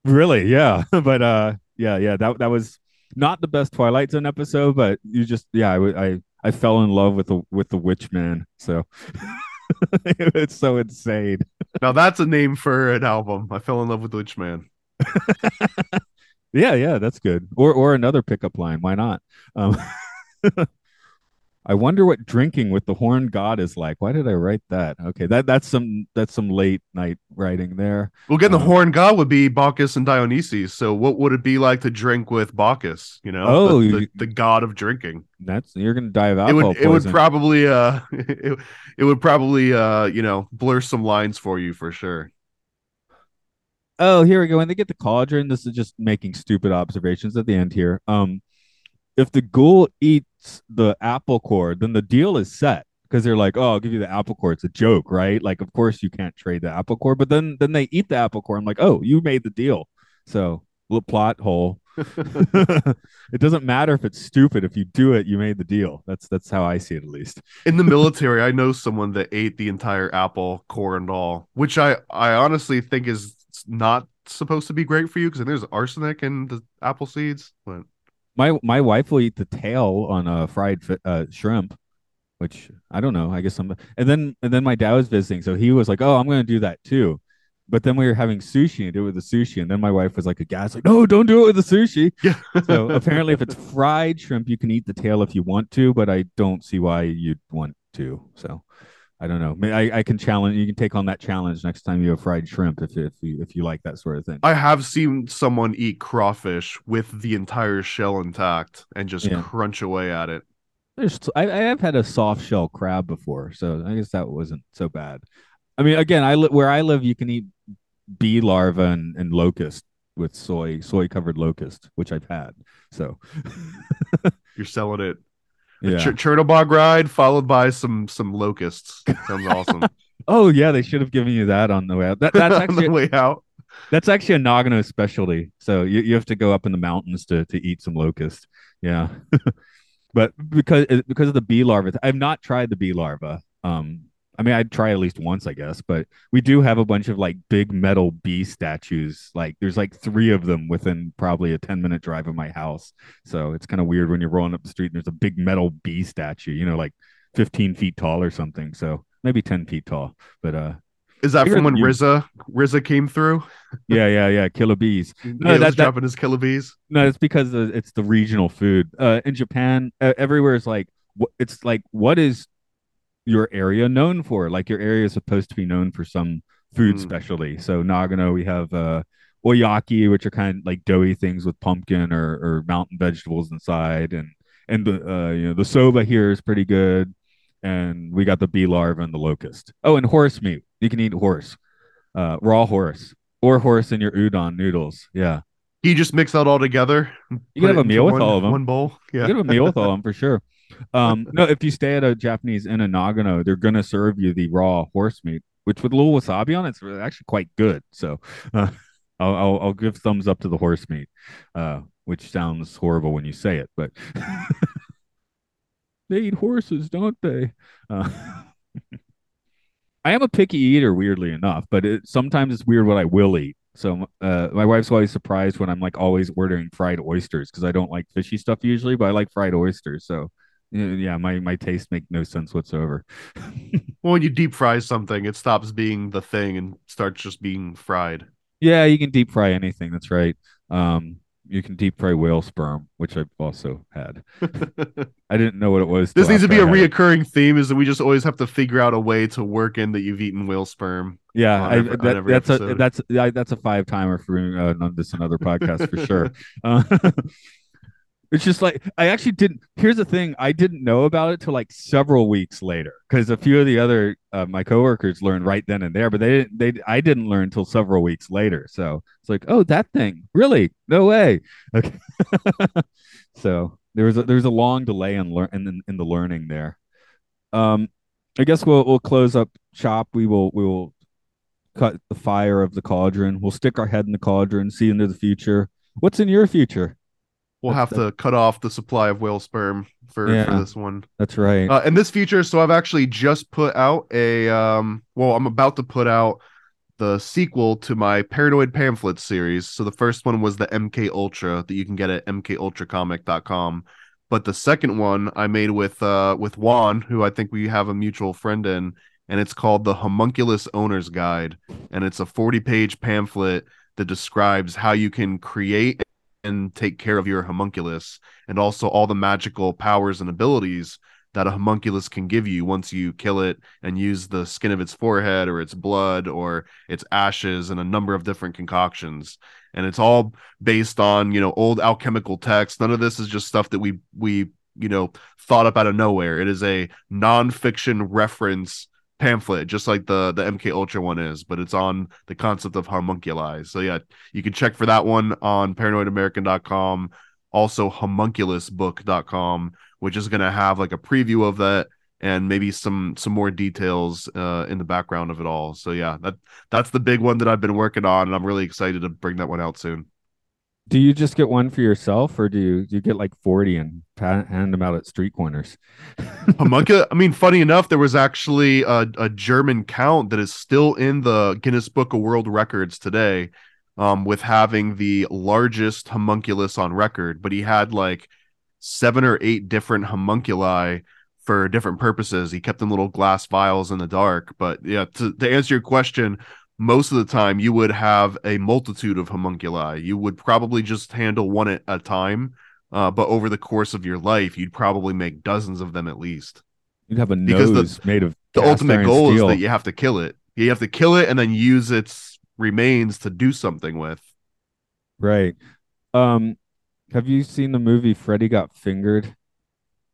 Really, yeah. but uh yeah, yeah, that that was not the best Twilight Zone episode, but you just yeah, I I, I fell in love with the with the witch man. So it's so insane. Now that's a name for an album. I fell in love with the Witch Man. Yeah, yeah, that's good. Or or another pickup line, why not? Um I wonder what drinking with the horned god is like. Why did I write that? Okay, that that's some that's some late night writing there. Well, again, the Uh, horn god would be Bacchus and Dionysus. So, what would it be like to drink with Bacchus? You know, Oh, the, you- the, the god of drinking. That's you're gonna die of It alcohol would it would probably uh it, it would probably uh you know blur some lines for you for sure. Oh, here we go. When they get the cauldron, this is just making stupid observations at the end here. Um, if the ghoul eats the apple core, then the deal is set because they're like, "Oh, I'll give you the apple core." It's a joke, right? Like, of course you can't trade the apple core, but then then they eat the apple core. I'm like, "Oh, you made the deal." So little plot hole. it doesn't matter if it's stupid. If you do it, you made the deal. That's that's how I see it at least. In the military, I know someone that ate the entire apple, core and all, which I I honestly think is not supposed to be great for you because there's arsenic in the apple seeds. But My my wife will eat the tail on a fried uh, shrimp, which I don't know. I guess I'm. And then and then my dad was visiting, so he was like, "Oh, I'm going to do that too." But then we were having sushi and do it with the sushi, and then my wife was like, "A gas like, no, don't do it with the sushi." yeah, So apparently, if it's fried shrimp, you can eat the tail if you want to, but I don't see why you'd want to. So I don't know. I, I can challenge. You can take on that challenge next time you have fried shrimp if if you if you like that sort of thing. I have seen someone eat crawfish with the entire shell intact and just Yeah. crunch away at it. There's I, I have had a soft shell crab before, so I guess that wasn't so bad. I mean, again, I li- where I live, you can eat bee larva and, and locust with soy soy covered locust, which I've had. So You're selling it. A yeah. Ch- Chernobog ride followed by some some locusts. Sounds awesome. oh yeah, they should have given you that on the way out. That, that's On actually the way out. That's actually a Nagano specialty. So you, you have to go up in the mountains to, to eat some locust. Yeah. but because because of the bee larva, I've not tried the bee larva. Um, I mean, I'd try at least once, I guess. But we do have a bunch of like big metal bee statues. Like there's like three of them within probably a ten minute drive of my house. So it's kind of weird when you're rolling up the street and there's a big metal bee statue. You know, like 15 feet tall or something. So maybe 10 feet tall. But uh, Is that from when you. RZA RZA came through? yeah, yeah, yeah, killer bees. No, that- that, that- dropping his killer bees. No, it's because it's the regional food. Uh, in Japan, uh, everywhere is like it's like what is your area known for? Like your area is supposed to be known for some food Mm. specialty. So Nagano, we have uh, oyaki, which are kind of like doughy things with pumpkin or, or mountain vegetables inside, and and the uh, you know the soba here is pretty good, and we got the bee larva and the locust. Oh, and horse meat. You can eat horse, uh, raw horse or horse in your udon noodles. Yeah. He just mixed that all together. You can have a meal with one- all of them. One bowl. Yeah. You have a meal with all of them for sure. Um, no, if you stay at a Japanese in Nagano, they're gonna serve you the raw horse meat, which with a little wasabi on it's actually quite good. So, uh, I'll, I'll I'll give thumbs up to the horse meat, uh, which sounds horrible when you say it, but they eat horses, don't they? Uh, I am a picky eater, weirdly enough, but it, sometimes it's weird what I will eat. So uh, my wife's always surprised when I'm like always ordering fried oysters because I don't like fishy stuff usually, but I like fried oysters. So yeah, my my taste make no sense whatsoever. Well, when you deep fry something, it stops being the thing and starts just being fried. yeah, you can deep fry anything. That's right. Um, you can deep fry whale sperm, which I've also had. I didn't know what it was. This needs to be a had it. reoccurring theme is that we just always have to figure out a way to work in that you've eaten whale sperm. Yeah, I, every- that, that's a episode. that's I, that's a five timer for uh, on this another podcast for sure. Uh, it's just like I actually didn't. Here's the thing: I didn't know about it till like several weeks later because a few of the other uh, my coworkers learned right then and there, but they didn't. They I didn't learn until several weeks later. So it's like, oh, that thing, really? No way. Okay. so there was a, there was a long delay in learn in, in the learning there. Um, I guess we'll we'll close up shop. We will we will cut the fire of the cauldron. We'll stick our head in the cauldron, see into the future. What's in your future? We'll That's have to cut off the supply of whale sperm for, Yeah. for this one. That's right. Uh, in this feature, so I've actually just put out a um well, I'm about to put out the sequel to my Paranoid Pamphlet series. So the first one was the MK Ultra that you can get at mkultracomic.com. But the second one I made with uh with Juan, who I think we have a mutual friend in, and it's called the Homunculus Owner's Guide. And it's a 40-page pamphlet that describes how you can create and take care of your homunculus and also all the magical powers and abilities that a homunculus can give you once you kill it and use the skin of its forehead or its blood or its ashes and a number of different concoctions. And it's all based on you know old alchemical texts. None of this is just stuff that we we you know thought up out of nowhere. It is a non-fiction reference pamphlet just like the the mk ultra one is but it's on the concept of homunculi so yeah you can check for that one on paranoidamerican.com also homunculusbook.com which is going to have like a preview of that and maybe some some more details uh in the background of it all. So yeah that that's the big one that i've been working on and i'm really excited to bring that one out soon Do you just get one for yourself, or do you do you get like forty and hand them out at street corners? Homunculi. I mean, funny enough, there was actually a, a German count that is still in the Guinness Book of World Records today, um, with having the largest homunculus on record. But he had like seven or eight different homunculi for different purposes. He kept in little glass vials in the dark. But yeah, to, to answer your question, most of the time you would have a multitude of homunculi. You would probably just handle one at a time, uh, but over the course of your life, you'd probably make dozens of them at least. You'd have a Because the- nose made of The ultimate goal steel. is that you have to kill it. You have to kill it and then use its remains to do something with. right. Um, have you seen the movie Freddy Got Fingered?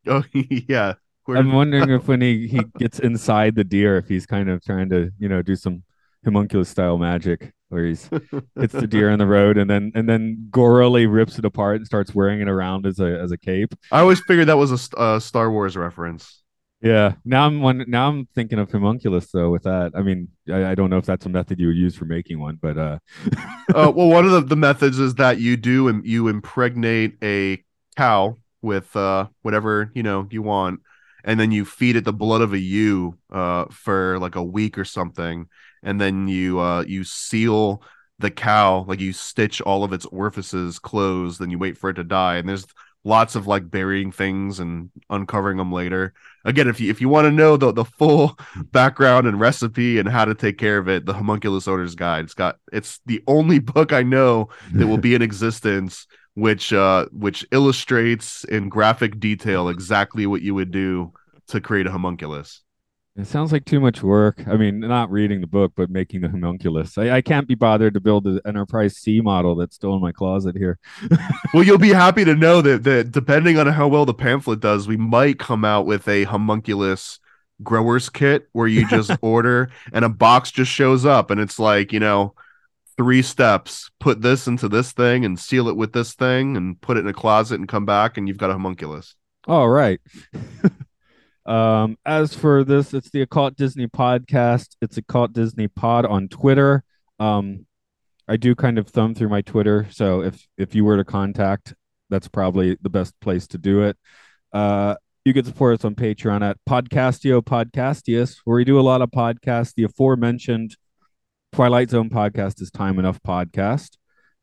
Oh yeah. Where- I'm wondering if when he he gets inside the deer, if he's kind of trying to you know do some homunculus style magic where he's hits the deer on the road and then and then gorily rips it apart and starts wearing it around as a as a cape. I always figured that was a uh, Star Wars reference. Yeah. Now I'm one. Now I'm thinking of homunculus though. With that, I mean, I, I don't know if that's a method you would use for making one, but uh, uh, well, one of the, the methods is that you do and you impregnate a cow with uh, whatever you know you want, and then you feed it the blood of a ewe uh, for like a week or something, and then you uh, you seal the cow like you stitch all of its orifices closed, then you wait for it to die, and there's lots of like burying things and uncovering them later. Again, if you if you want to know the the full background and recipe and how to take care of it, the Homunculus Owner's Guide. It's got it's the only book I know that will be in existence which uh which illustrates in graphic detail exactly what you would do to create a homunculus. It sounds like too much work. I mean, not reading the book, but making the homunculus. I, I can't be bothered to build the Enterprise C model that's still in my closet here. Well, you'll be happy to know that that depending on how well the pamphlet does, we might come out with a homunculus growers kit where you just order and a box just shows up and it's like, you know, three steps. Put this into this thing and seal it with this thing and put it in a closet and come back and you've got a homunculus. All right. um, as for this, it's the Occult Disney podcast. It's Occult Disney Pod on Twitter. Um, I do kind of thumb through my Twitter, so if if you were to contact, that's probably the best place to do it. Uh, you can support us on Patreon at Podcastio Podcastius, where we do a lot of podcasts. The aforementioned Twilight Zone podcast is Time Enough podcast.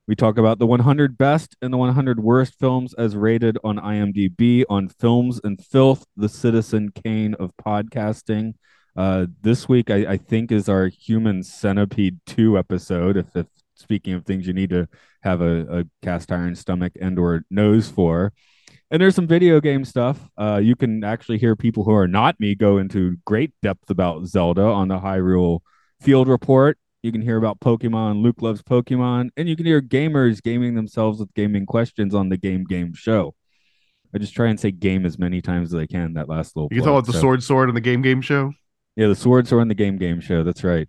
We talk about the 100 best and the 100 worst films as rated on IMDb on Films and Filth, the Citizen Kane of podcasting. Uh, this week, I, I think, is our Human Centipede 2 episode. If, if speaking of things you need to have a, a cast iron stomach and or nose for. And there's some video game stuff. Uh, you can actually hear people who are not me go into great depth about Zelda on the Hyrule Field Report. You can hear about Pokemon. Luke loves Pokemon, and you can hear gamers gaming themselves with gaming questions on the Game Game Show. I just try and say game as many times as I can. That last little. You can plug, talk about the so- sword sword and the game game show. Yeah, the sword sword in the Game Game Show. That's right.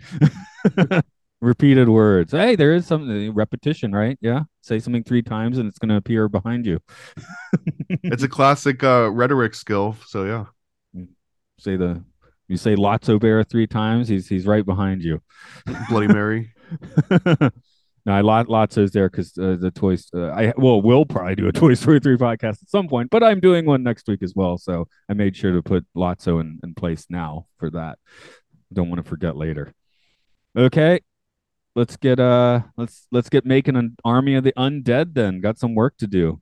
Repeated words. Hey, there is some repetition, right? Yeah. Say something three times, and it's going to appear behind you. It's a classic uh rhetoric skill. So yeah. say the you say Lotso Bear three times, he's he's right behind you. Bloody Mary. no, I lot Lotso's there because uh, the toys. Uh, I well, we'll probably do a Toy Story three podcast at some point, but I'm doing one next week as well, so I made sure to put Lotso in, in place now for that. Don't want to forget later. Okay, let's get uh let's let's get making an army of the undead. Then got some work to do.